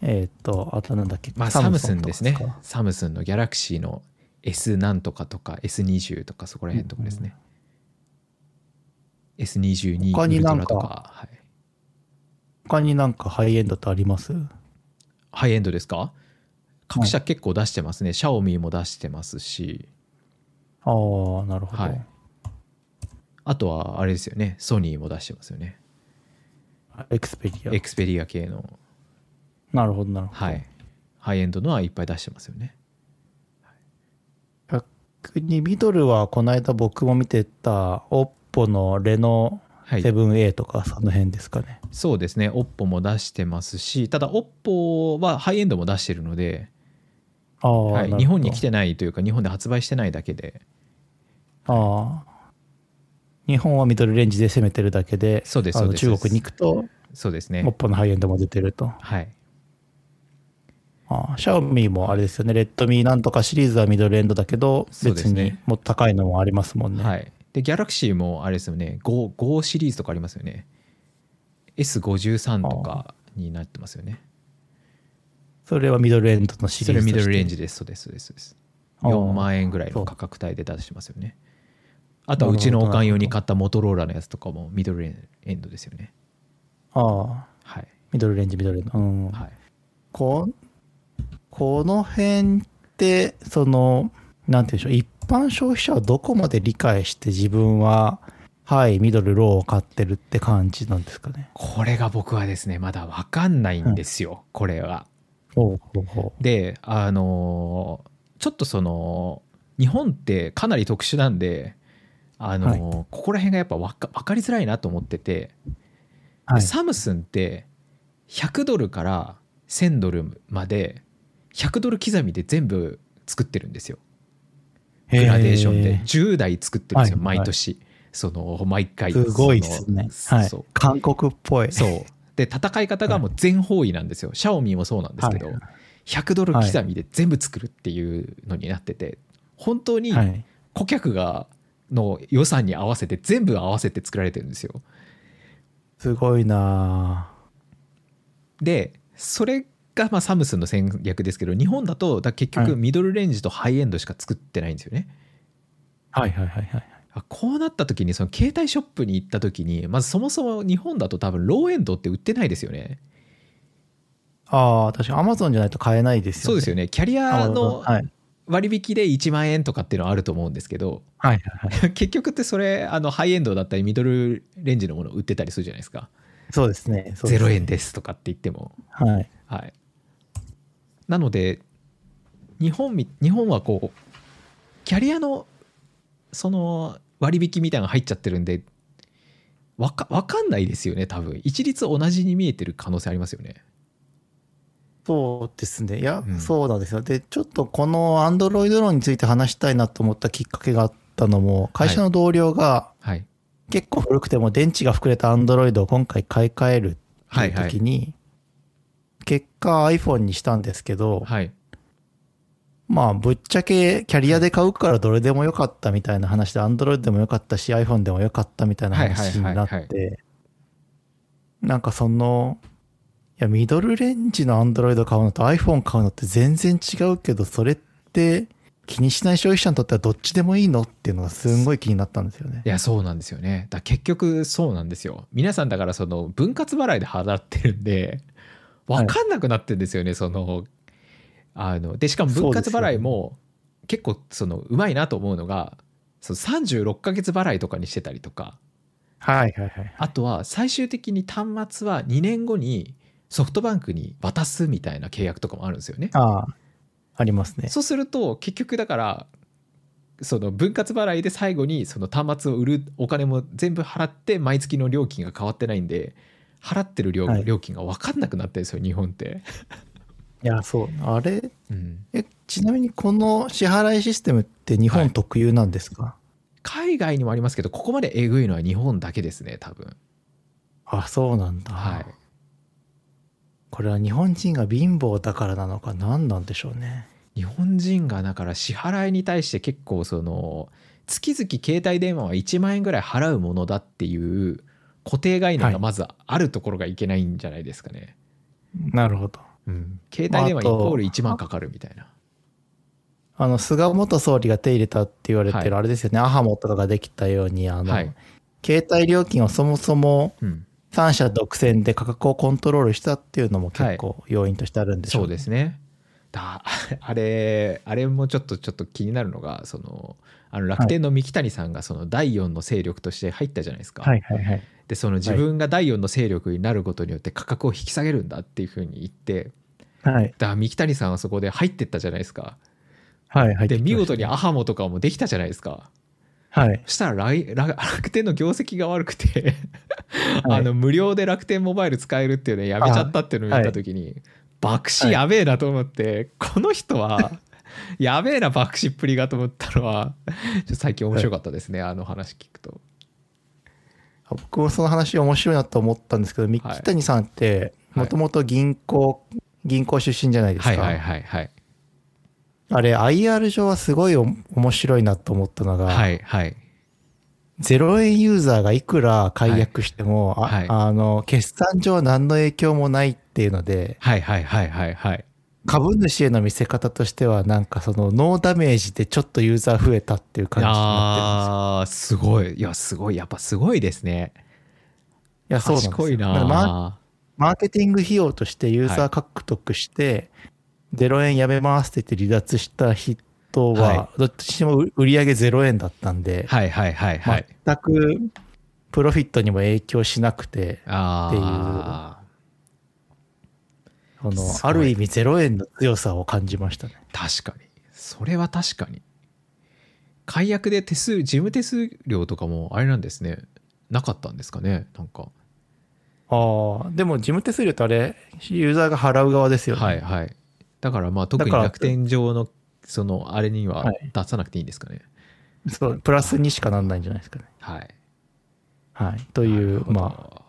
えっ、と、あとなんだっけ、まあ、サムスンですねか。サムスンのギャラクシーの S なんとかとか S20 とかそこら辺のとこですね。S22 他ウルトになんかラとか、はい、他になんかハイエンドってあります？ハイエンドですか？各社結構出してますね。シャオミも出してますし、ああ、なるほど。はいあとはあれですよね、ソニーも出してますよね。エクスペリアエ。クスペリア系の、なるほど、なるほど。はい、ハイエンドのはいっぱい出してますよね。逆にミドルはこの間僕も見てた OPPO のレノはい、7A とかその辺ですかね。そうですね、OPPO も出してますし、ただ OPPO はハイエンドも出してるので、ああ、はい、日本に来てないというか、日本で発売してないだけで、ああ。日本はミドルレンジで攻めてるだけで、そうですあのそうです中国に行くと、そうですね。OPPO のハイエンドも出てると。はい、ああシャオミもあれですよね、レッドミなんとかシリーズはミドルエンドだけど、別にもっと高いのもありますもんね。はい。で、ギャラクシーもあれですよね、5, 5シリーズとかありますよね。S53 とかになってますよね。それはミドルエンドのシリそれーズとして。ミドルレンジです、そうです、そうです。そうですああ4万円ぐらいの価格帯で出してますよね。あとはうちのおかん用に買ったモトローラのやつとかもミドルエンドですよね。ああ、はい。ミドルレンジ、ミドルエンド。うん。はい。ここの辺って、その、なんていうんでしょう、一般消費者はどこまで理解して自分は、はい、ミドル、ローを買ってるって感じなんですかね？これが僕はですね、まだわかんないんですよ、これは。ほうほうほで、あのーちょっとその、日本ってかなり特殊なんで、あのーここら辺がやっぱわか分かりづらいなと思ってて、う。はい。サムスンって100ドルから1000ドルまで100ドル刻みで全部作ってるんですよグラデーションでへ10台作ってるんですよ、はい毎年。その毎回。ーすごいですね。はい。韓国っぽい。そう。で戦い方がもう全方位なんですよ、シャオミもそうなんですけど、はい。100ドル刻みで全部作るっていうのになってて本当にはい。顧客がの予算に合わせて全部合わせて作られてるんですよ。すごいなでそれがまあサムスンの戦略ですけど日本だとだ結局はいミドルレンジとハイエンドしか作ってないんですよね。ぁはいはいはいはい。あこうなった時にその携帯ショップに行った時にまずそもそも日本だと多分ローエンドって売ってないですよね。ああ、確かに Amazon じゃないと買えないですよね。そうですよねキャリアのはい。割引で1万円とかっていうのはあると思うんですけどはいはいはい。結局ってそれあのハイエンドだったりミドルレンジのもの売ってたりするじゃないですか。そうですね。そうです0ね円ですとかって言っても。はい。はい、なので日本み日本はこうキャリアのその割引みたいなのが入っちゃってるんでわかわかんないですよね多分。一律同じに見えてる可能性ありますよね。そうですね。いや、うん。そうなんですよ。で、ちょっとこの Android 論について話したいなと思ったきっかけがあったのも、会社の同僚がはい。結構古くても電池が膨れた Android を今回買い替えるってはいいうはい時に、結果 iPhone にしたんですけど、はい。まあぶっちゃけキャリアで買うからどれでもよかったみたいな話で Android でもよかったし iPhone でもよかったみたいな話になって、なんかその、いやミドルレンジの Android 買うのと iPhone 買うのって全然違うけど、それって気にしない消費者にとってはどっちでもいいのっていうのがすんごい気になったんですよね。い。やそうなんですよね。だ結局そうなんですよ。皆さんだからその分割払いで払ってるんで分かんなくなってるんですよね、そのあのでしかも分割払いも結構そのうまいなと思うのがその36ヶ月払いとかにしてたりとかはいはいはい。あとは最終的に端末は2年後にソフトバンクに渡すみたいな契約とかもあるんですよね。ああ、ありますね。そうすると結局だからその分割払いで最後にその端末を売るお金も全部払って毎月の料金が変わってないんで払ってる料,、はい料金が分かんなくなってるんですよ日本って。いや、そう。あれ？うん、え、ちなみにこの支払いシステムって日本特有なんですか、海外にもありますけどここまでえぐいのは日本だけですね多分。あ、そうなんだ。はい、これは日本人が貧乏だからなのか何なんでしょうね。日本人がだから支払いに対して結構その月々携帯電話は1万円ぐらい払うものだっていう固定概念がまずあるところがいけないんじゃないですかね。なるほど。うん、携帯電話イコール1万かかるみたいな。あの、菅元総理が手入れたって言われてる、はいあれですよね、アハモとかができたように、あの、はい携帯料金をそもそもうん、3社独占で価格をコントロールしたっていうのも結構要因としてあるんでしょそうですね。だあれあれもちょっとちょっと気になるのがそのあの楽天の三木谷さんがその第4の勢力として入ったじゃないですか。はいはいはい。でその自分が第4の勢力になることによって価格を引き下げるんだっていうふうに言ってはい。だから三木谷さんはそこで入ってったじゃないですか。はい。はい。で見事にアハモとかもできたじゃないですか。はい。そしたら来楽楽天の業績が悪くてはいあの無料で楽天モバイル使えるっていうのやめちゃったっていうのを見た時に、爆死やべえなと思って、この人はやべえな爆死っぷりがと思ったのは最近面白かったですね、あの話聞くと。僕もその話面白いなと思ったんですけど、三木谷さんって、もともと銀行、銀行出身じゃないですか。はいはいはいはい。あれ、IR 上はすごいお面白いなと思ったのが、はいはい。0円ユーザーがいくら解約しても、はいはいああの、決算上は何の影響もないっていうので、はいはいはいはいはい。株主への見せ方としては、なんかそのノーダメージでちょっとユーザー増えたっていう感じになあーすごい。いや、すごい。やっぱすごいですね。ってるんです。いや、そうなんですよ賢いだからママーケティング費用としてユーザー獲得して、0円やめますって言って離脱した人はは、どっちも売り上げ0円だったんで、はいはいはいはい。全くプロフィットにも影響しなくて、ああ。そのすごい。ある意味0円の強さを感じましたね。確かに。それは確かに。解約で手数事務手数料とかもあれなんですね。なかったんですかね？なんか。ああ、でも事務手数料ってあれ、ユーザーが払う側ですよね。はいはい。だからまあ特に楽天上のそのあれにははい。出さなくていいんですかね。そう、プラスにしかなんないんじゃないですかね。はい。はい。という、あまあ、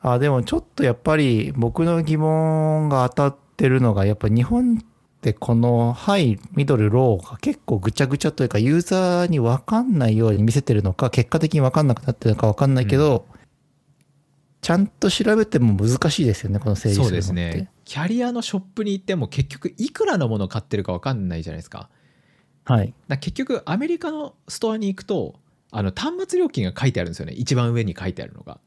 あ、でもちょっとやっぱり僕の疑問が当たってるのが、やっぱ日本ってこのハイ、ミドル、ローが結構ぐちゃぐちゃというか、ユーザーに分かんないように見せてるのか、結果的に分かんなくなってるのか分かんないけど、ちゃんと調べても難しいですよね、この整理するのって。そうですね。キャリアのショップに行っても結局いくらのものを買ってるか分かんないじゃないですか。はい。だから結局アメリカのストアに行くとあの端末料金が書いてあるんですよね。一番上に書いてあるのが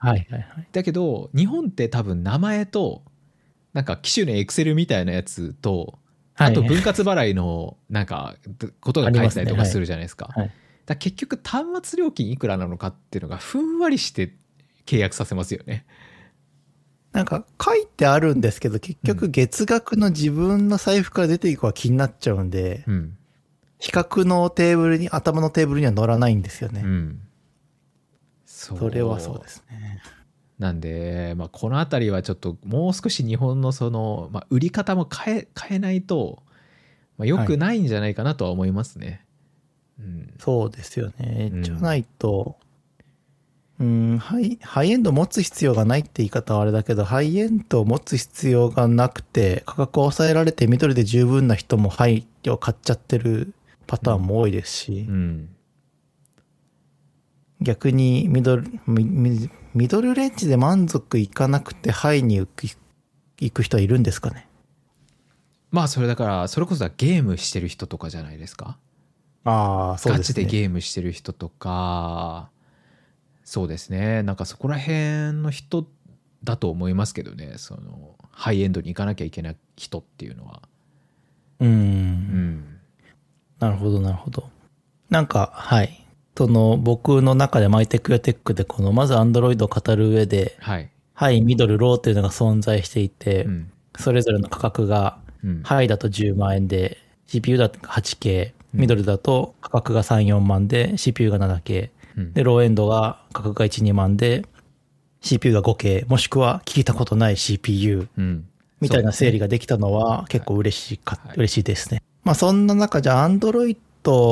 はいはいはい。だけど日本って多分名前となんか機種のエクセルみたいなやつとあとはい分割払いのなんかことが書いてたりとかするじゃないですか。だ結局端末料金いくらなのかっていうのがふんわりして契約させますよね。なんか書いてあるんですけど、結局月額の自分の財布から出ていくは気になっちゃうんで、うん。比較のテーブルに、頭のテーブルには乗らないんですよね。うん。そそれはそうですね。なんで、まあ、この辺りはちょっともう少し日本のその、まあ、売り方も変え変えないと、まあ、よくないんじゃないかなとは思いますね。うん、そうですよね。うんじゃないと、うん、ハイ、ハイエンド持つ必要がないって言い方はあれだけど、ハイエンドを持つ必要がなくて、価格を抑えられて緑で十分な人もハイを買っちゃってるパターンも多いですし、うん、逆にミドル、ミドルレンジで満足いかなくてハイに行く行く人はいるんですかね？まあそれだからそれこそゲームしてる人とかじゃないですか？ああ、そうガですね。チでゲームしてる人とかそうですねなんかそこら辺の人だと思いますけどねそのハイエンドに行かなきゃいけない人っていうのは。う。うんん、なるほど、なるほど。なんか、はい。その、僕の中でマイテクやテックで、この、まず Android を語る上で、はい。ハイ、ミドル、ローっていうのが存在していて、うん。それぞれの価格が、うん。ハイだと10万円で、CPU だと 8K、ミドルだと価格が3、4万で、CPU が 7K、うんで、ローエンドが価格が1、2万で、CPU が 5K、もしくは聞いたことない CPU うん。みたいな整理が。ができたのは結構嬉しいか、はい嬉しいですね。まあそんな中じゃあ Android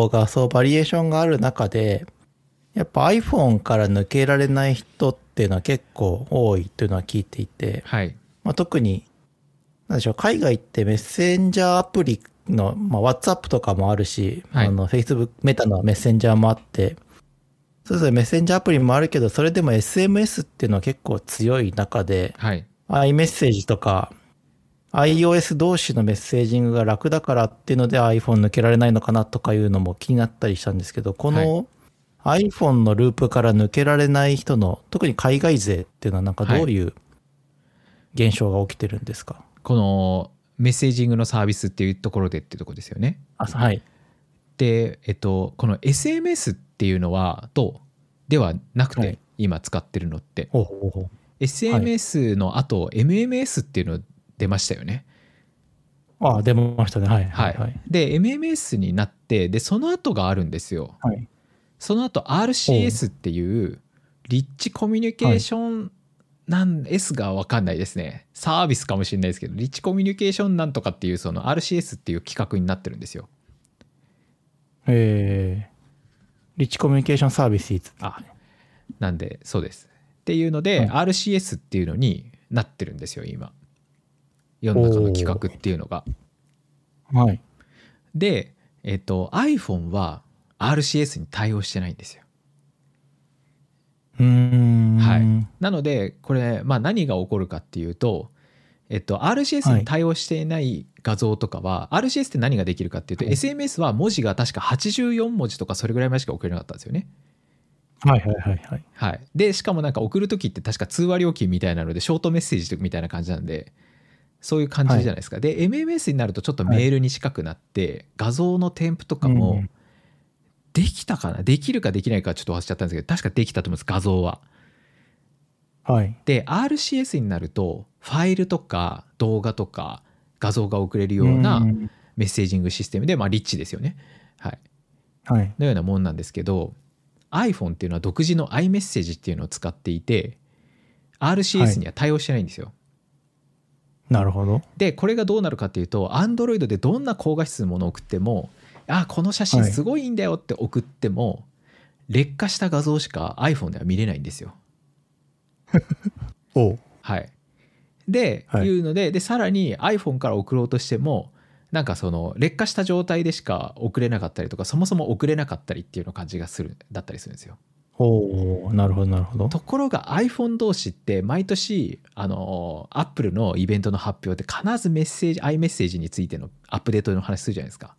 がそうバリエーションがある中で、やっぱ iPhone から抜けられない人っていうのは結構多いというのは聞いていて、はい。まあ、特に、なんでしょう、海外ってメッセンジャーアプリの、まあ、WhatsApp とかもあるし、はいあの、Facebook、メタのメッセンジャーもあって、それぞれメッセンジャーアプリもあるけど、それでも SMS っていうのは結構強い中で、はい。iMessage とか、iOS 同士のメッセージングが楽だからっていうので iPhone 抜けられないのかなとかいうのも気になったりしたんですけど、この iPhone のループから抜けられない人の、特に海外勢っていうのはなんかどういう現象が起きてるんですか、このメッセージングのサービスっていうところでっていうところですよね。あはい。で、えっと、この SMS っていうのはどう？ではなくて、はい。今使ってるのって。ほうほうほう。SMS の後 MMS っていうの出ましたよね。あ出ましたね。はい。ははいい。はい。で MMS になってでその後があるんですよ。はい。その後 RCS っていうリッチコミュニケーションなん S が分かんないですねサービスかもしれないですけどリッチコミュニケーションなんとかっていうその RCS っていう企画になってるんですよ。えー、リッチコミュニケーションサービスあなんでそうです。っていうので、は RCS っていうのになってるんですよ今。世の中の企画っていうのが。はい。で、えっと iPhone は RCS に対応してないんですよ。うーん。はいなのでこれ、まあ、何が起こるかっていうと、えっと、RCS に対応していない画像とかは、RCS って何ができるかっていうと、はい SMS は文字が確か84文字とかそれぐらいまでしか送れなかったんですよね。はいはいはいはい。はい、でしかもなんか送る時って確か通話料金みたいなのでショートメッセージみたいな感じなんでそういう感じじゃないですか、で MMS になるとちょっとメールに近くなって、画像の添付とかうもんできたかな？できるかできないかちょっと忘れちゃったんですけど確かできたと思います画像は。はい。で RCS になるとファイルとか動画とか画像が送れるようなうんメッセージングシステムで、まあ、リッチですよね。はい、はい。のようなもんなんですけど iPhone っていうのは独自の iMessage っていうのを使っていて RCS には対応してないんですよ。なるほど。でこれがどうなるかっていうと Android でどんな高画質のものを送ってもあこの写真すごいんだよって送っても、劣化した画像しか iPhone では見れないんですよ。おうはい、で、はいいうのででさらに iPhone から送ろうとしてもなんかその劣化した状態でしか送れなかったりとかそもそも送れなかったりっていうの感じがするだったりするんですよ。おうなるほどなるほど。ところが iPhone 同士って毎年あの Apple のイベントの発表で必ずメッセージ iMessage についてのアップデートの話するじゃないですか、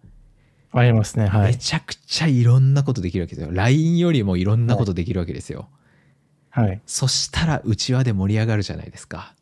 ありますね。はい。めちゃくちゃいろんなことできるわけですよ LINE よりもいろんなことできるわけですよ、はい。そしたらうちわで盛り上がるじゃないですか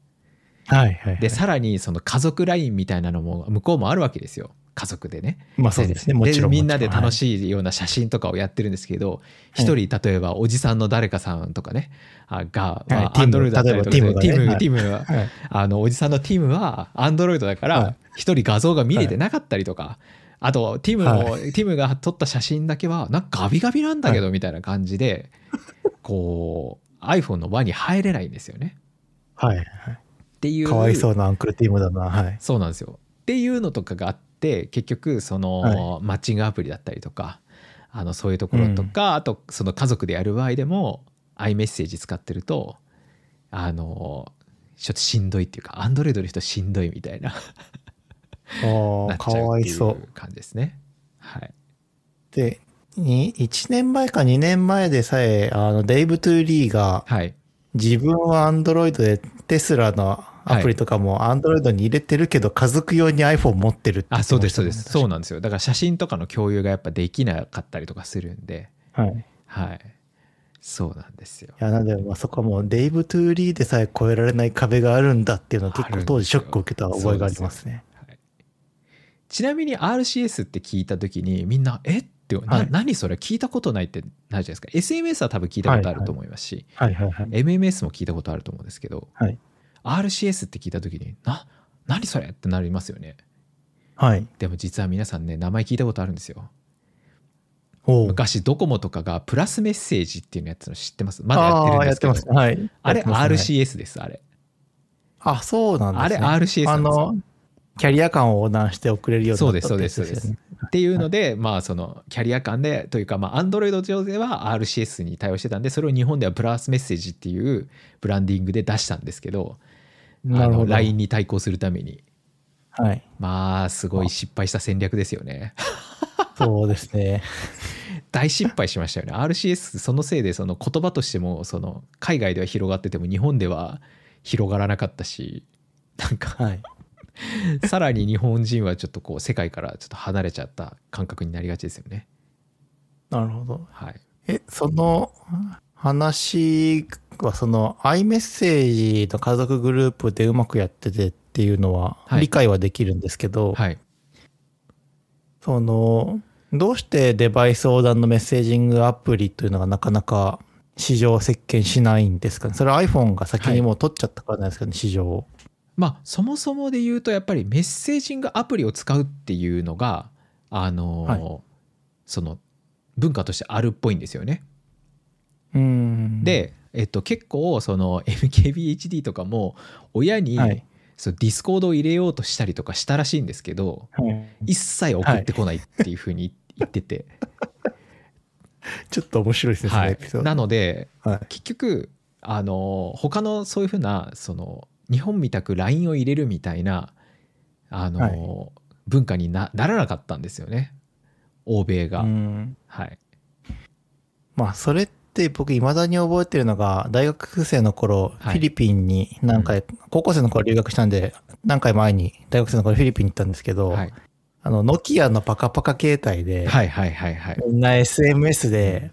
はいはいはい。でさらにその家族 LINE みたいなのも向こうもあるわけですよ家族でねまあそうですね。もちろん。みんなで楽い。しいような写真とかをやってるんですけどはい一、人例えばおじさんの誰かさんとかねあが、まあはアンドロイドだったりとかティムティムティムははい。あのおじさんのティムはアンドロイドだかはらい一人画像が見れてなかったりとか、あとティムも、はティムが撮った写真だけはなんかガビガビなんだけどみたいな感じで、こう iPhone の輪に入れないんですよね。はい。っていうかわいそうなアンクルティムだな。はい。そうなんですよ。っていうのとかがあって結局その、はマッチングアプリだったりとかあのそういうところとか、あとその家族でやる場合でも iMessage 使ってるとあのちょっとしんどいっていうか Android の人しんどいみたいなおーか なっちゃうっていわいそうう。感じですね。はい、で、に1年前か2年前でさえ、あの、 Dave2D が、はい、自分は Android でテスラのアプリとかも Android に入れてるけど、家族用に iPhone 持ってるって言あそうですそうです。そうなんですよ。だから写真とかの共有がやっぱできなかったりとかするんで。はい。いはい。そうなんですよ。や、なんで、まあそこはもう Dave2D でさえ越えられない壁があるんだっていうのを結構当時ショックを受けた覚えがありますね。ちなみに RCS って聞いた時にみんな「えっ?」っていう、はい。な何それ聞いたことないってなるじゃないですか。SMS は多分聞いたことあると思いますし、はい。はい。はい。MMS も聞いたことあると思うんですけど、はい RCS って聞いた時にな何それ？ってなりますよね。はい。でも実は皆さんね名前聞いたことあるんですよ。昔ドコモとかがプラスメッセージっていうのやってたの知ってます？まだやってるんああ、ですけど。やってます。はい。あれ RCS ですあれ。あ、そうなんですね。あれ RCS なんですよ。あの、キャリア間を横断して送れるようになったそうですそうですってやつよね。っていうので、まあそのキャリア間でというかまあ Android 上では RCS に対応してたんでそれを日本ではプラスメッセージっていうブランディングで出したんですけどあの。LINE に対抗するためにはい。まあすごい失敗した戦略ですよねそうですね。大失敗しましたよね RCS そのせいでその言葉としてもその海外では広がってても日本では広がらなかったしなんかはい。さらに日本人はちょっとこう世界からちょっと離れちゃった感覚になりがちですよねなるほど。はいえ、その話は、その iMessage の家族グループでうまくやっててっていうのははい理解はできるんですけど、はいその、どうしてデバイス横断のメッセージングアプリというのがなかなか市場を席巻しないんですかね？それは iPhone が先にもう取っちゃったからなんですかね、市場を。まあそもそもで言うとやっぱりメッセージングアプリを使うっていうのがあの、はいその文化としてあるっぽいんですよね。うーん。、で、えっと、結構その MKBHD とかも親に、はい。そのディスコードを入れようとしたりとかしたらしいんですけどはい一切送ってこないっていうふうに 言ってて、ちょっと面白いですね、はい。なのではい。結局あの他のそういうふうなその日本みたく LINE を入れるみたいなあの、はい文化になならなかったんですよね欧米が、うん。はいまあ、それって僕、未だに覚えてるのが、大学生の頃、はい。フィリピンに何回、高校生の頃留学したんで、何回前に大学生の頃フィリピンに行ったんですけど、はい、あの、ノキアのパカパカ携帯で、はいはいはいはい。みんな SMS で、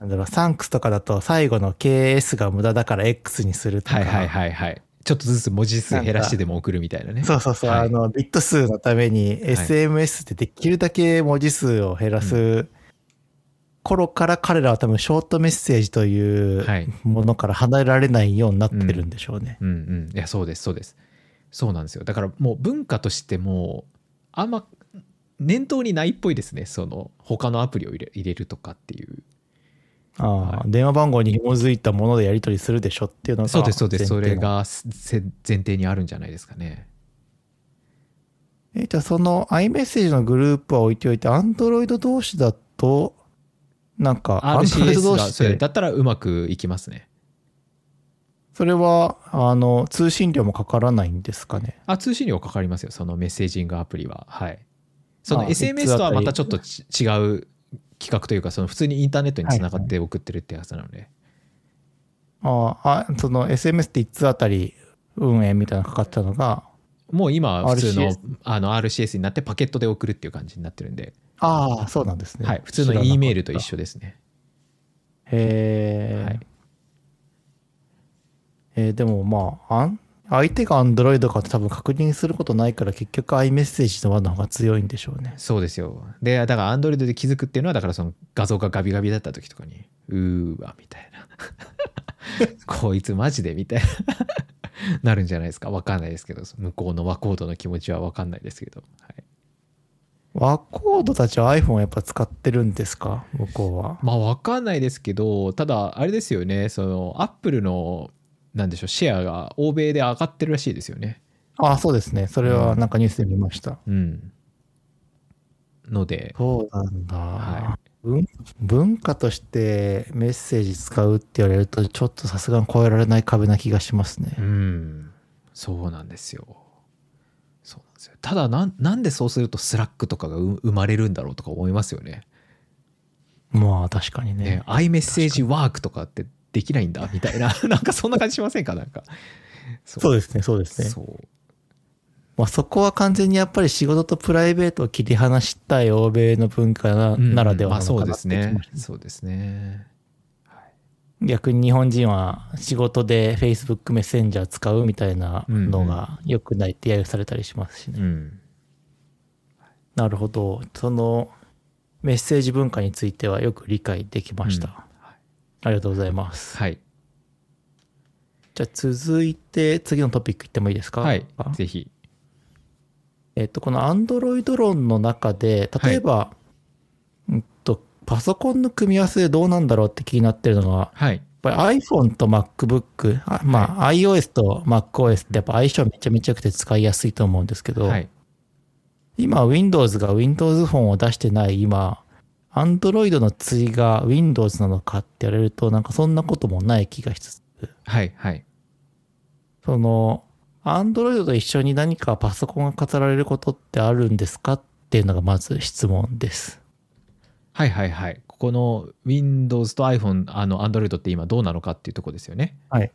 なんだろう、サンクスとかだと最後の KS が無駄だから X にするとか、はいはいはいはい。ちょっとずつ文字数減らしてでも送るみたいなね。そうそうそう、はい。あの、ビット数のために SMS ってできるだけ文字数を減らす頃から彼らは多分ショートメッセージというはいものから離れられないようになってるんでしょうね。うんうん。いやそうですそうです。そうなんですよ。だからもう文化としてもあんま念頭にないっぽいですね。その他のアプリを入れ入れるとかっていう。ああ、電話番号に紐づいたものでやり取りするでしょっていうのがそうですそうです。それがせ前提にあるんじゃないですかね。えじゃあその iMessage のグループは置いておいて Android 同士だとなんか RCS だったらうまくいきますね。それはあの通信料もかからないんですかね？あ通信料かかりますよ。そのメッセージングアプリは。はい。そのあ SMS とはまたちょっとち違う企画というかその普通にインターネットにつながって送ってるってやつなので、あああその SMS って1通あたり運営みたいなのかかったのがもう今は普通の RCS あの RCS になってパケットで送るっていう感じになってるんで、ああそうなんですねはい、普通の E メールと一緒ですね。へえ、はいえーでもまああん相手が Android かって多分確認することないから結局 iMessage の輪の方が強いんでしょうねそうですよ。で、だから Android で気づくっていうのは、だからその画像がガビガビだった時とかに、うーわ、みたいな。こいつマジでみたいな。なるんじゃないですか。わかんないですけど、向こうの和コードの気持ちはわかんないですけど。はい、ワコードたちは iPhone やっぱ使ってるんですか？向こうは。まあわかんないですけど、ただ、あれですよね、その、Apple の、なんでしょう、シェアが欧米で上がってるらしいですよね。ああ、そうですね。それはなんかニュースで見ました。うん。ので、そうなんだ、は文。文化としてメッセージ使うって言われると、ちょっとさすがに超えられない壁な気がしますね。うん、そうなんですよ。ただなん、なんでそうするとスラックとかがう生まれるんだろうとか思いますよね。まあ確かにね。ね、iMessage ワークとかってできないんだみたいな、なんかそんな感じしませんか？なんか。そそうですね、そうですね。そう。まあ、そこは完全にやっぱり仕事とプライベートを切り離したい欧米の文化な,、うんならではまあそうなのかなってですね。そうですね逆に日本人は仕事で Facebook メッセンジャー使うみたいなのが良くないって揶揄されたりしますしね。うん。なるほど。そのメッセージ文化についてはよく理解できました。うん。ありがとうございます。はい。じゃあ続いて次のトピックいってもいいですか？はい。ぜひ。えっと、この Android 論の中で、例えば、うんと、パソコンの組み合わせでどうなんだろうって気になってるのが、はい。やっぱり iPhone と MacBook、あまあ、iOS と MacOS ってやっぱ相性めちゃめちゃ良くて使いやすいと思うんですけど、はい。今 Windows が Windows フォンを出してない今、Android の次が Windows なのかって言われると、なんかそんなこともない気がしつつ、はいはい。その、Android と一緒に何かパソコンが語られることってあるんですかっていうのがまず質問です。はいはいはいここの Windows と iPhone あの Android って今どうなのかっていうとこですよねはい。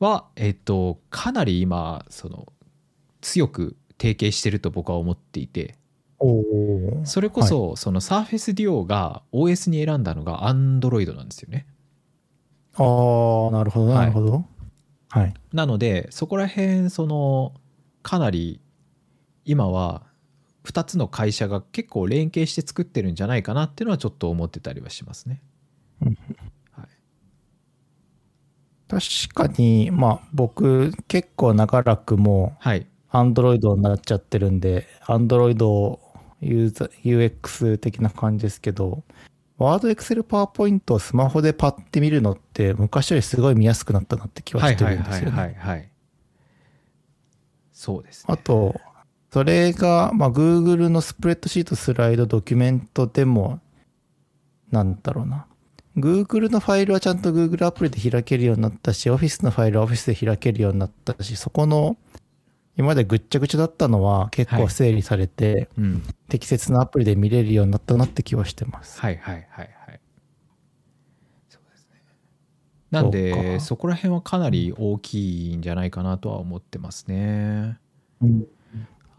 はえっとかなり今その強く提携してると僕は思っていておお。それこそその Surface Duo が OS に選んだのが Android なんですよねああ、なるほど、はいなるほど。はい。なのでそこら辺そのかなり今は2つの会社が結構連携して作ってるんじゃないかなっていうのはちょっと思ってたりはしますね。はい、確かに、まあ僕結構長らくもはい、う Android になっちゃってるんで、Android ユーザ UX 的な感じですけど、ワード、エクセル、パワーポイントをスマホでパッて見るのって昔よりすごい見やすくなったなって気はしてるんですよね。そうですね。あと、それが、まあ、Google のスプレッドシート、スライド、ドキュメントでも、なんだろうな。Google のファイルはちゃんと Google アプリで開けるようになったし、Office のファイルは Office で開けるようになったし、そこの、今までぐっちゃぐちゃだったのは結構整理されて、うん、適切なアプリで見れるようになったなって気はしてます。はいはいはいはい。そうですね。なんでかそこら辺はかなり大きいんじゃないかなとは思ってますね。うん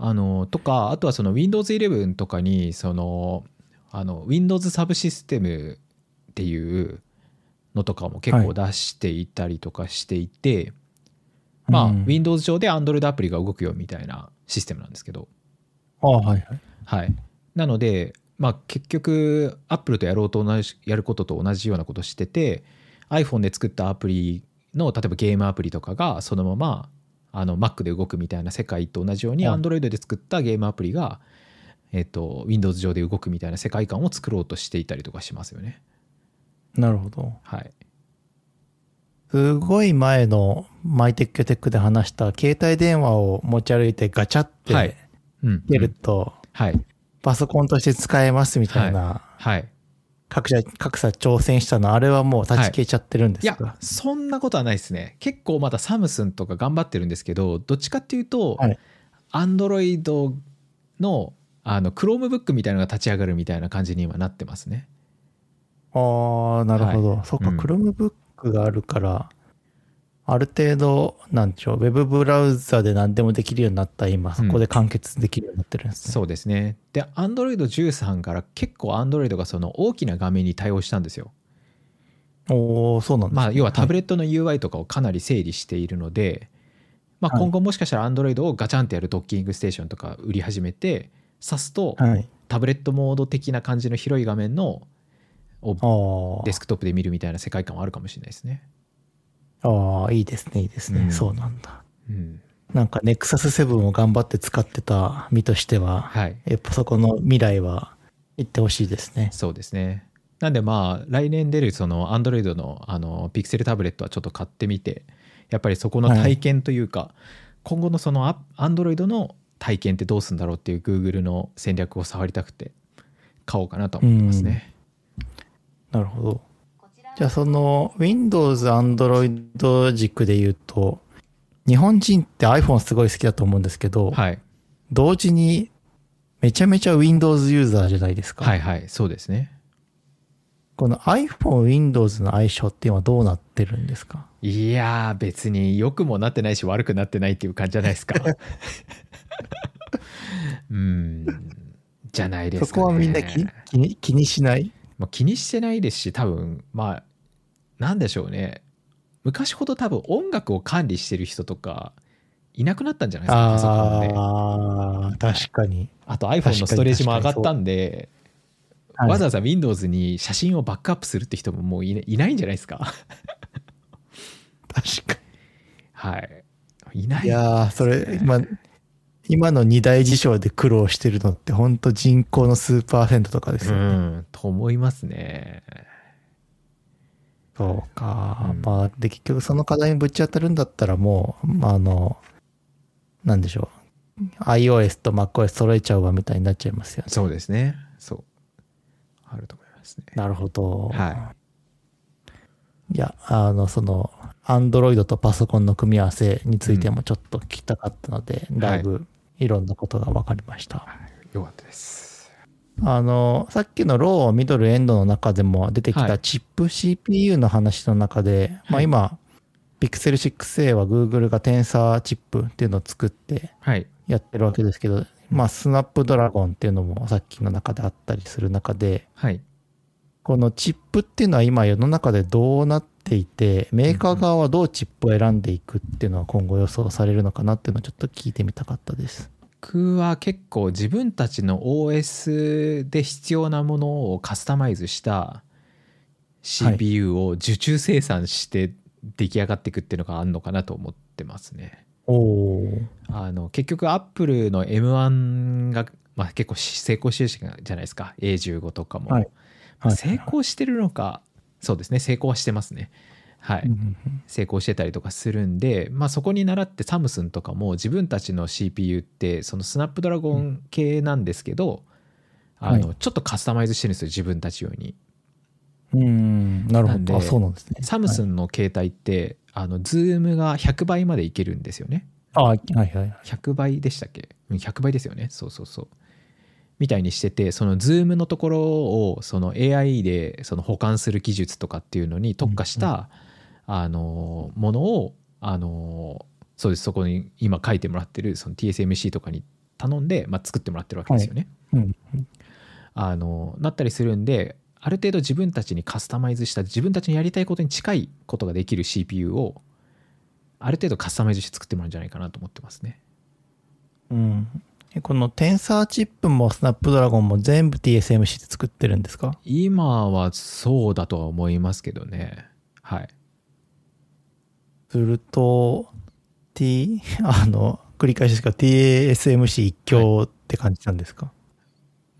あのとかあとはその Windows 11とかにそのあの Windows サブシステムっていうのとかも結構出していたりとかしていて、まあ、うん Windows 上で Android アプリが動くよみたいなシステムなんですけど、ああ、はいはい。はい、なので、まあ、結局 Apple とやろうと同じやることと同じようなことしてて iPhone で作ったアプリの例えばゲームアプリとかがそのままあの Mac で動くみたいな世界と同じようにはい。Android で作ったゲームアプリが、えっと Windows 上で動くみたいな世界観を作ろうとしていたりとかしますよね。なるほど。はい、すごい前のマイテックテックで話した携帯電話を持ち歩いてガチャって、出ると、はい。パソコンとして使えますみたいな、はい各社、各社挑戦したの、あれはもう断ち消えちゃってるんでい。やすか、そんなことはないですね。結構まだサムスンとか頑張ってるんですけどどっちかっていうと、はい。アンドロイドのあの Chromebook みたいなのが立ち上がるみたいな感じに今なってますね。ああ、なるほど。はい。そっか、うん。Chromebook があるから、ある程度、なんでしょう、ウェブブラウザで何でもできるようになった今、そこで完結できるようになってるんですね。そうですねで Android13 から結構 Android がその大きな画面に対応したんですよおおそうなんですね、まあ要はタブレレットの UI とかをかなり整理しているので、まあ、はい今後もしかしたら Android をガチャンってやるドッキングステーションとか売り始めて挿すとはい。タブレットモード的な感じの広い画面のをああ。デスクトップで見るみたいな世界観はあるかもしれないですね。ああ、いいですね、いいですね。うんそうなんだ。うん、なんか、ネクサス7を頑張って使ってた身としては、はいやっぱそこの未来は行ってほしいですね。そうですね。なんでまあ来年出るその Android のあのピクセルタブレットはちょっと買ってみてやっぱりそこの体験というか、今後のそのア Android の体験ってどうするんだろうっていう Google の戦略を触りたくて買おうかなと思ってますね。なるほど。じゃあその Windows、Android 軸で言うと、日本人って iPhone すごい好きだと思うんですけど、はい、同時にめちゃめちゃ Windows ユーザーじゃないですか。はいはいそうですね。この iPhone、Windows の相性って今どうなってるんですか？いやー別に良くもなってないし悪くなってないっていう感じじゃないですか。うんじゃないですか、ね。そこはみんな気気に気にしない？まあ、気にしてないですし多分まあなんでしょうね。昔ほど多分音楽を管理してる人とかいなくなったんじゃないですかパソコンで。ああ、確かに。あと iPhone のストレージも上がったんではい。わざわざ Windows に写真をバックアップするって人ももういないんじゃないですか。確かはい。いない。に。いやー、それ、今、今の二大事象で苦労してるのって、本当人口の数パーセントとかですうよね。んと思いますねそうか。うんまあ、で、結局その課題にぶち当たるんだったらもう、まあ、あの、なんでしょう。iOS と MacOS 揃えちゃうわみたいになっちゃいますよね。そうですねそうあると思いますねなるほど。。はいや、あの、その、Android とパソコンの組み合わせについてもちょっと聞きたかったので、だいぶいろんなことが分かりました。よかったですあの、さっきのロー、ミドル、エンドの中でも出てきはい。たチップ CPU の話の中で、まあはい。今、Pixel 6a は Google がテンサーチップっていうのを作ってはい。やってるわけですけど、まあスナップドラゴンっていうのもさっきの中であったりする中で、はい。このチップっていうのは今世の中でどうなっていて、メーカー側はどうチップを選んでいくっていうのは今後予想されるのかなっていうのをちょっと聞いてみたかったです。僕は結構自分たちの OS で必要なものをカスタマイズした CPU を受注生産して出来上がっていくっていうのがあるのかなと思ってますね。おお。あの結局アップルの M1 が、まあ、結構成功してるじゃないですか。A15 とかも、はい。まあ成功してるのかそうですね。成功はしてますねはい、うんうん成功してたりとかするんで、まあ、そこに倣ってサムスンとかも自分たちの CPU ってそのスナップドラゴン系なんですけど、あのはちょっとカスタマイズしてるんですよ自分たち用に。うん。うん、なるほど。あ、そうなんですね。サムスンの携帯って、あのズームが100倍までいけるんですよね。あ、はいはいはい。100倍でしたっけ？うん100倍ですよねそうそうそうみたいにしててそのズームのところをその AI でその補完する技術とかっていうのに特化した、あのものをあのそうですそこに今書いてもらってるその TSMC とかに頼んで、まあ、作ってもらってるわけですよね。うん。あのなったりするんである程度自分たちにカスタマイズした自分たちのやりたいことに近いことができる CPU をある程度カスタマイズして作ってもらうんじゃないかなと思ってますね。うん。えこのテンサーチップもスナップドラゴンも全部 TSMC で作ってるんですか？今はそうだとは思いますけどねはいすると、T、あの、繰り返しですが TSMC 一強って感じなんですか、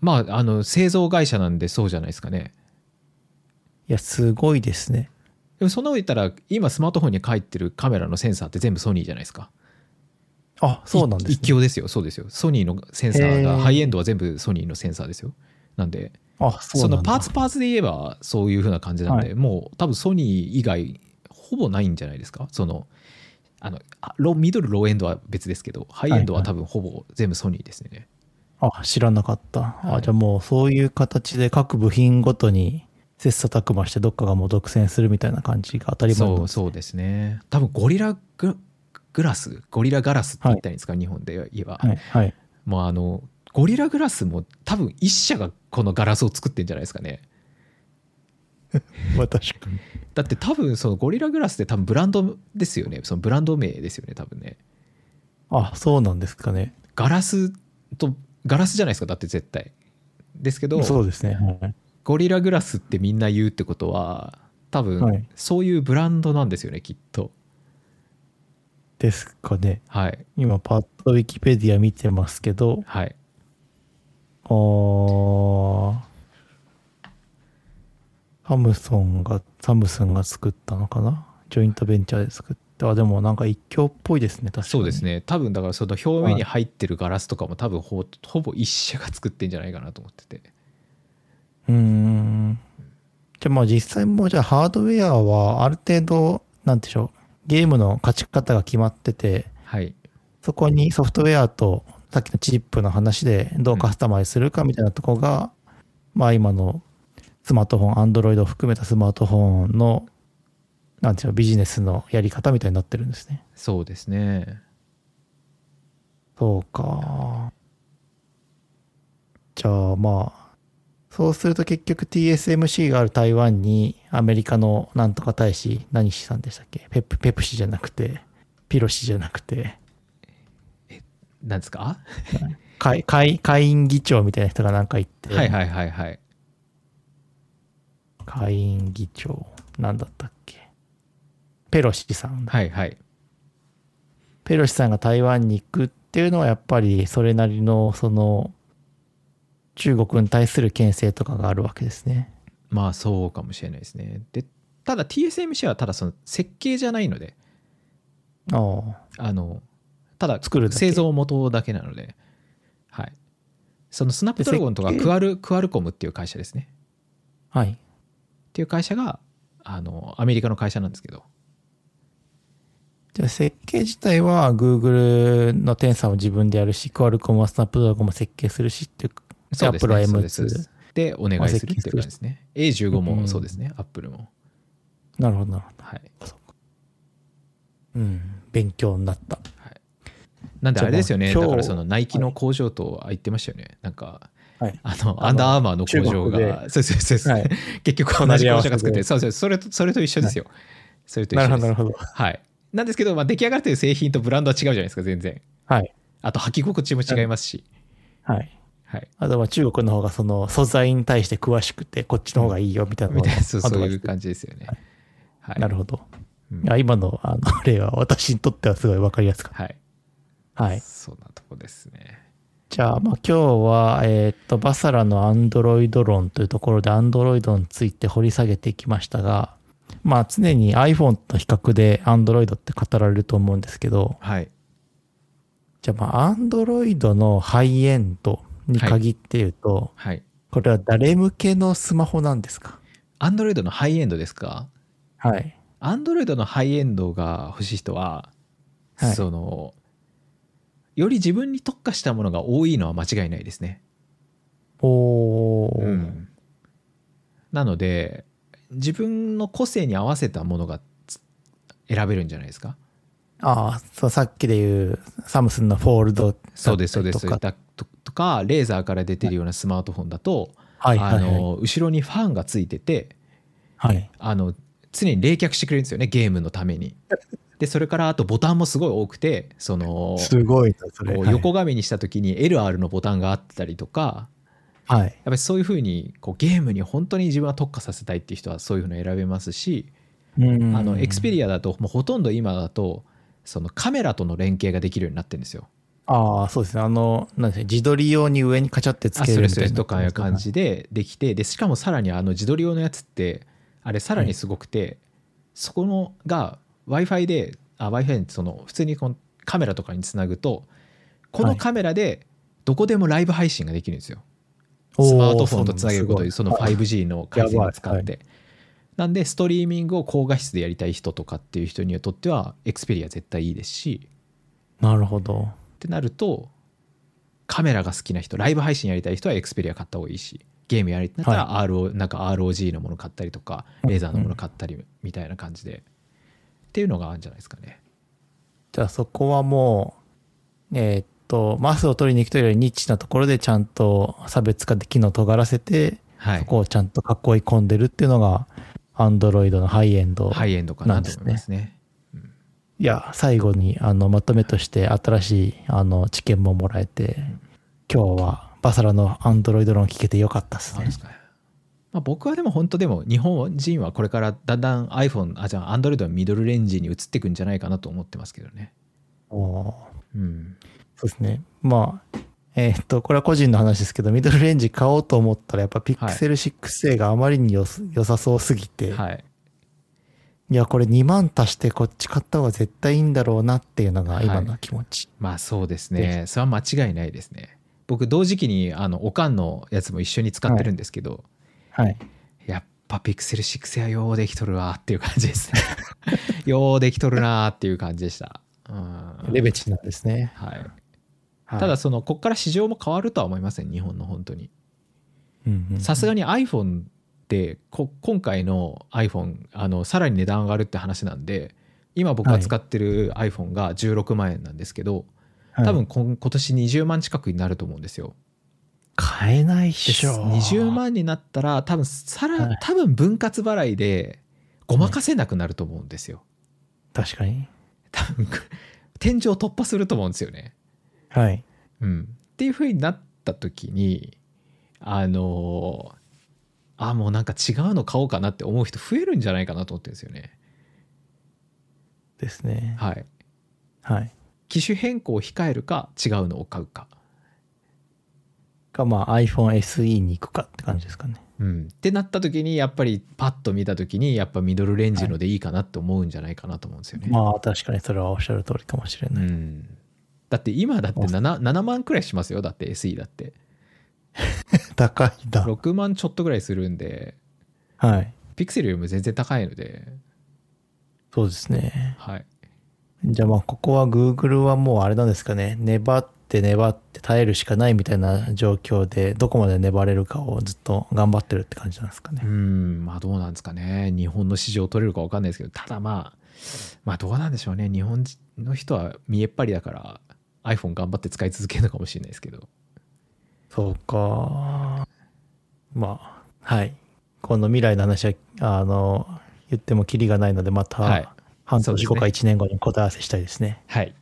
まああの製造会社なんでそうじゃないですかね。い、や、すごいですね。でもそんなこと言ったら今スマートフォンに入ってるカメラのセンサーって全部ソニーじゃないですか。あ、そうなんですね。一強ですよ。そうですよ。ソニーのセンサーがハイエンドは全部ソニーのセンサーですよ。なんであ、そうそなんだ。のパーツパーツで言えばそういう風な感じなんで、はい。もう多分ソニー以外ほぼないんじゃないですか？そのあのあローミドルローエンドは別ですけどハイエンドは多分ほぼ全部ソニーですね、あ、知らなかった。あ、はい。じゃあもうそういう形で各部品ごとに切磋琢磨してどっかがもう独占するみたいな感じが当たり前なんですそうそうですね。多分ゴリラググラスゴリラガラスって言ったらいいんですか、日本で言えば、はい、はい。もうあのゴリラグラスも多分一社がこのガラスを作ってんじゃないですかねまあ確かに。だって多分そのゴリラグラスって多分ブランドですよね。そのブランド名ですよね多分ね。あ、そうなんですかね。ガラスとガラスじゃないですかだって絶対。ですけどそうですね。はい。ゴリラグラスってみんな言うってことは多分、はい。そういうブランドなんですよねきっと。ですかね。はい。今パッとウィキペディア見てますけど、はい。あーサムソンが、サムスンが作ったのかな？ジョイントベンチャーで作った。あ、でもなんか一強っぽいですね、確かに。そうです。ね多分だからその表面に入ってるガラスとかも多分ほほぼ一社が作ってんじゃないかなと思っててうーん。じゃあまあ実際もうじゃあハードウェアはある程度、なんでしょう。ゲームの勝ち方が決まってて、はいそこにソフトウェアとさっきのチップの話でどうカスタマイズするかみたいなとこが、まあ今のスマートフォン、アンドロイドを含めたスマートフォンの、なんていうの、ビジネスのやり方みたいになってるんですね。そうですね。そうか。じゃあまあ、そうすると結局 TSMC がある台湾にアメリカのなんとか大使、何しさんでしたっけ？ペプペプシじゃなくて、ピロシじゃなくて、なんですか？会会会員議長みたいな人がなんか言って、はいはいはいはい下院議長。なんだったっけ？ペロシさんだ。はいはいペロシさんが台湾に行くっていうのはやっぱりそれなりのその中国に対する牽制とかがあるわけですね。まあそうかもしれないですねでただ TSMC はただその設計じゃないのでああ。あのただ作る製造元だけなのではいそのスナップドラゴンとかクアルクアルコムっていう会社ですねはい。っていう会社があのアメリカの会社なんですけどじゃあ設計自体は Google のテンサーも自分でやるし、クアルコムはスナップドラゴンも設計するしっていう。そうですね Apple はそうですそうで M2 す。でお願いするっていう感じですね A15 もそうですね、アップルもなるほどなるほはいど。うん。勉強になった。なんであれですよねだからそのナイキの工場と言ってましたよねなんかはい。あのアンダーアーマーの工場が。そうそうそうそう、はい。結局同じ工場が作ってそうそうそれとそれと一緒ですよ、それと一緒です。なるほど。はい。なんですけど、まあ、出来上がってる製品とブランドは違うじゃないですか全然。はい。あと履き心地も違いますし、はい。はい。あとは中国の方がその素材に対して詳しくて、こっちの方がいいよみたいなのをみたいなそうそういう感じですよね。はい。なるほど。うん。今のあの例は私にとってはすごい分かりやすかっはい。た。はい。そんなとこですねじゃあ、まあ、今日は、えーっと、バサラのアンドロイド論というところで、アンドロイドについて掘り下げていきましたが、まあ、常に iPhone と比較でアンドロイドって語られると思うんですけど、はい。じゃあ、まあ、アンドロイドのハイエンドに限って言うと、はい。これは誰向けのスマホなんですか？アンドロイドのハイエンドですか？はい。アンドロイドのハイエンドが欲しい人は、はい。そのより自分に特化したものが多いのは間違いないですね。おー。うんなので自分の個性に合わせたものがつ選べるんじゃないですか？ああ、そう、さっきで言う、サムスンのフォールド。そうですそうですだととかレーザーから出てるようなスマートフォンだと、はいはいはい。あの後ろにファンがついててはい。あの常に冷却してくれるんですよねゲームのために。でそれからあとボタンもすごい多くてそのすごいな、それ。横画面にした時に LR のボタンがあったりとかはい。やっぱりそういうふうにこうゲームに本当に自分は特化させたいっていう人はそういうふうの選べますし、うんあのエクスペリアだともうほとんど今だとそのカメラとの連携ができるようになってるんですよ。ああ、そうですね。あの、なんですね、自撮り用に上にカチャってつけるみたいな。とかいう感じでできてでしかもさらにあの自撮り用のやつってあれさらにすごくて、そこのが w i f i であ w i f i その普通にこのカメラとかにつなぐとこのカメラでどこでもライブ配信ができるんですよ。おースマートフォンとつなげることでそのそうなんだ。5G の回線を使って。なんでストリーミングを高画質でやりたい人とかっていう人にとってはエクスペリア絶対いいですし。なるほど。ってなるとカメラが好きな人ライブ配信やりたい人はエクスペリア買った方がいいしゲームやりたいったら RO、なんか ROG のもの買ったりとかレーザーのもの買ったりみたいな感じで、っていうのがあるんじゃないですかね。じゃあそこはもう、えーっと、マスを取りに行くというよりニッチなところでちゃんと差別化で機能を尖らせて、はいそこをちゃんと囲い込んでるっていうのが、アンドロイドのハイエンド。ハイエンドかなと思いますね。いや、最後にあのまとめとして新しいあの知見ももらえて、今日はバサラのアンドロイド論聞けてよかったですね。まあ、僕はでも本当でも日本人はこれからだんだん iPhone あじゃあ Android のミドルレンジに移っていくんじゃないかなと思ってますけどね。おーうん。そうですね。まあ、えーっと、これは個人の話ですけど、ミドルレンジ買おうと思ったら、やっぱ Pixel 6A があまりによさそうすぎて、はい。いや、これ2万足してこっち買った方が絶対いいんだろうなっていうのが今の気持ち。まあそうですね。それは間違いないですね。僕同時期にあのおかんのやつも一緒に使ってるんですけど、はい。やっぱピクセル6やようできとるわっていう感じですね。ようできとるなーっていう感じでした。うんレベチなんですね。はい、はいただ、そのこっから市場も変わるとは思いません日本の本当にうんさすがに iPhone ってこ今回の iPhone あのさらに値段上がるって話なんで今僕が使ってる iPhone が16万円なんですけど、はい多分今今年20万近くになると思うんですよ。買えないっでしょ。20万になったら多分さら、はい多分分割払いでごまかせなくなると思うんですよ。確かに。多分天井突破すると思うんですよね。はい。うん、っていう風になった時にあのあもうなんか違うの買おうかなって思う人増えるんじゃないかなと思ってるんですよねですね。はいはい。機種変更を控えるか違うのを買うかか、まあ iPhone SE に行くかって感じですかね。うん、ってなった時にやっぱりパッと見た時にやっぱミドルレンジのでいいかなって思うんじゃないかなと思うんですよね。まあ確かにそれはおっしゃる通りかもしれない。うん、だって今だって 7, 7万くらいしますよだって SE だって 高いだ。6万ちょっとぐらいするんではい。ピクセルよりも全然高いので、そうですね。はい、じゃあまあここは Google はもうあれなんですかね。粘って粘って耐えるしかないみたいな状況でどこまで粘れるかをずっと頑張ってるって感じなんですかねう。んまあどうなんですかね日本の市場取れるか分かんないですけどただまあまあどうなんでしょうね日本の人は見えっ張りだから iPhone 頑張って使い続けるのかもしれないですけどそうか。まあ、はい。この未来の話は、あの、言ってもキリがないので、まはいた半年後か1年後に答え合わせしたいですね。はい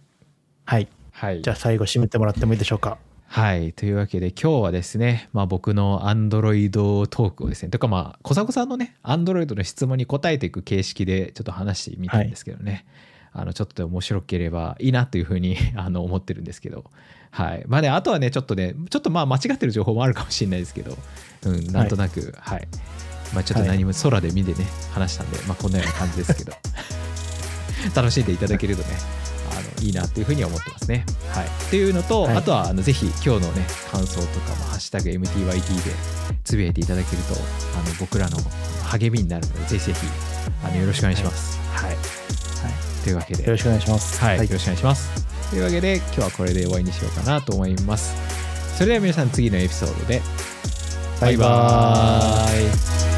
はい。はい。じゃあ最後締めてもらってもいいでしょうか？はい。というわけで今日はですね、まあ、僕の Android トークをですね、とかまあ、小迫さんのね、Android の質問に答えていく形式でちょっと話してみたんですけどね、あのちょっと面白ければいいなというふうに あの思ってるんですけど、はい。まあね、あとはね、ちょっとね、ちょっとまあ間違ってる情報もあるかもしれないですけど、うん、なんとなく、はい。まあちょっと何も空で見てね、話したんで、まあこんなような感じですけど、楽しんでいただけるとね、あのいいなっていうふうに思ってますね。はい。っていうのと、はいあとはあのぜひ今日のね感想とかも「ハッシュタグ #MTYT」でつぶやいていただけるとあの僕らの励みになるのでぜひぜひあのよろしくお願いします。はい。というわけで、よろしくお願いします。はい、よろしくお願いします。というわけで今日はこれで終わりにしようかなと思います。それでは皆さん次のエピソードでバイバーイ。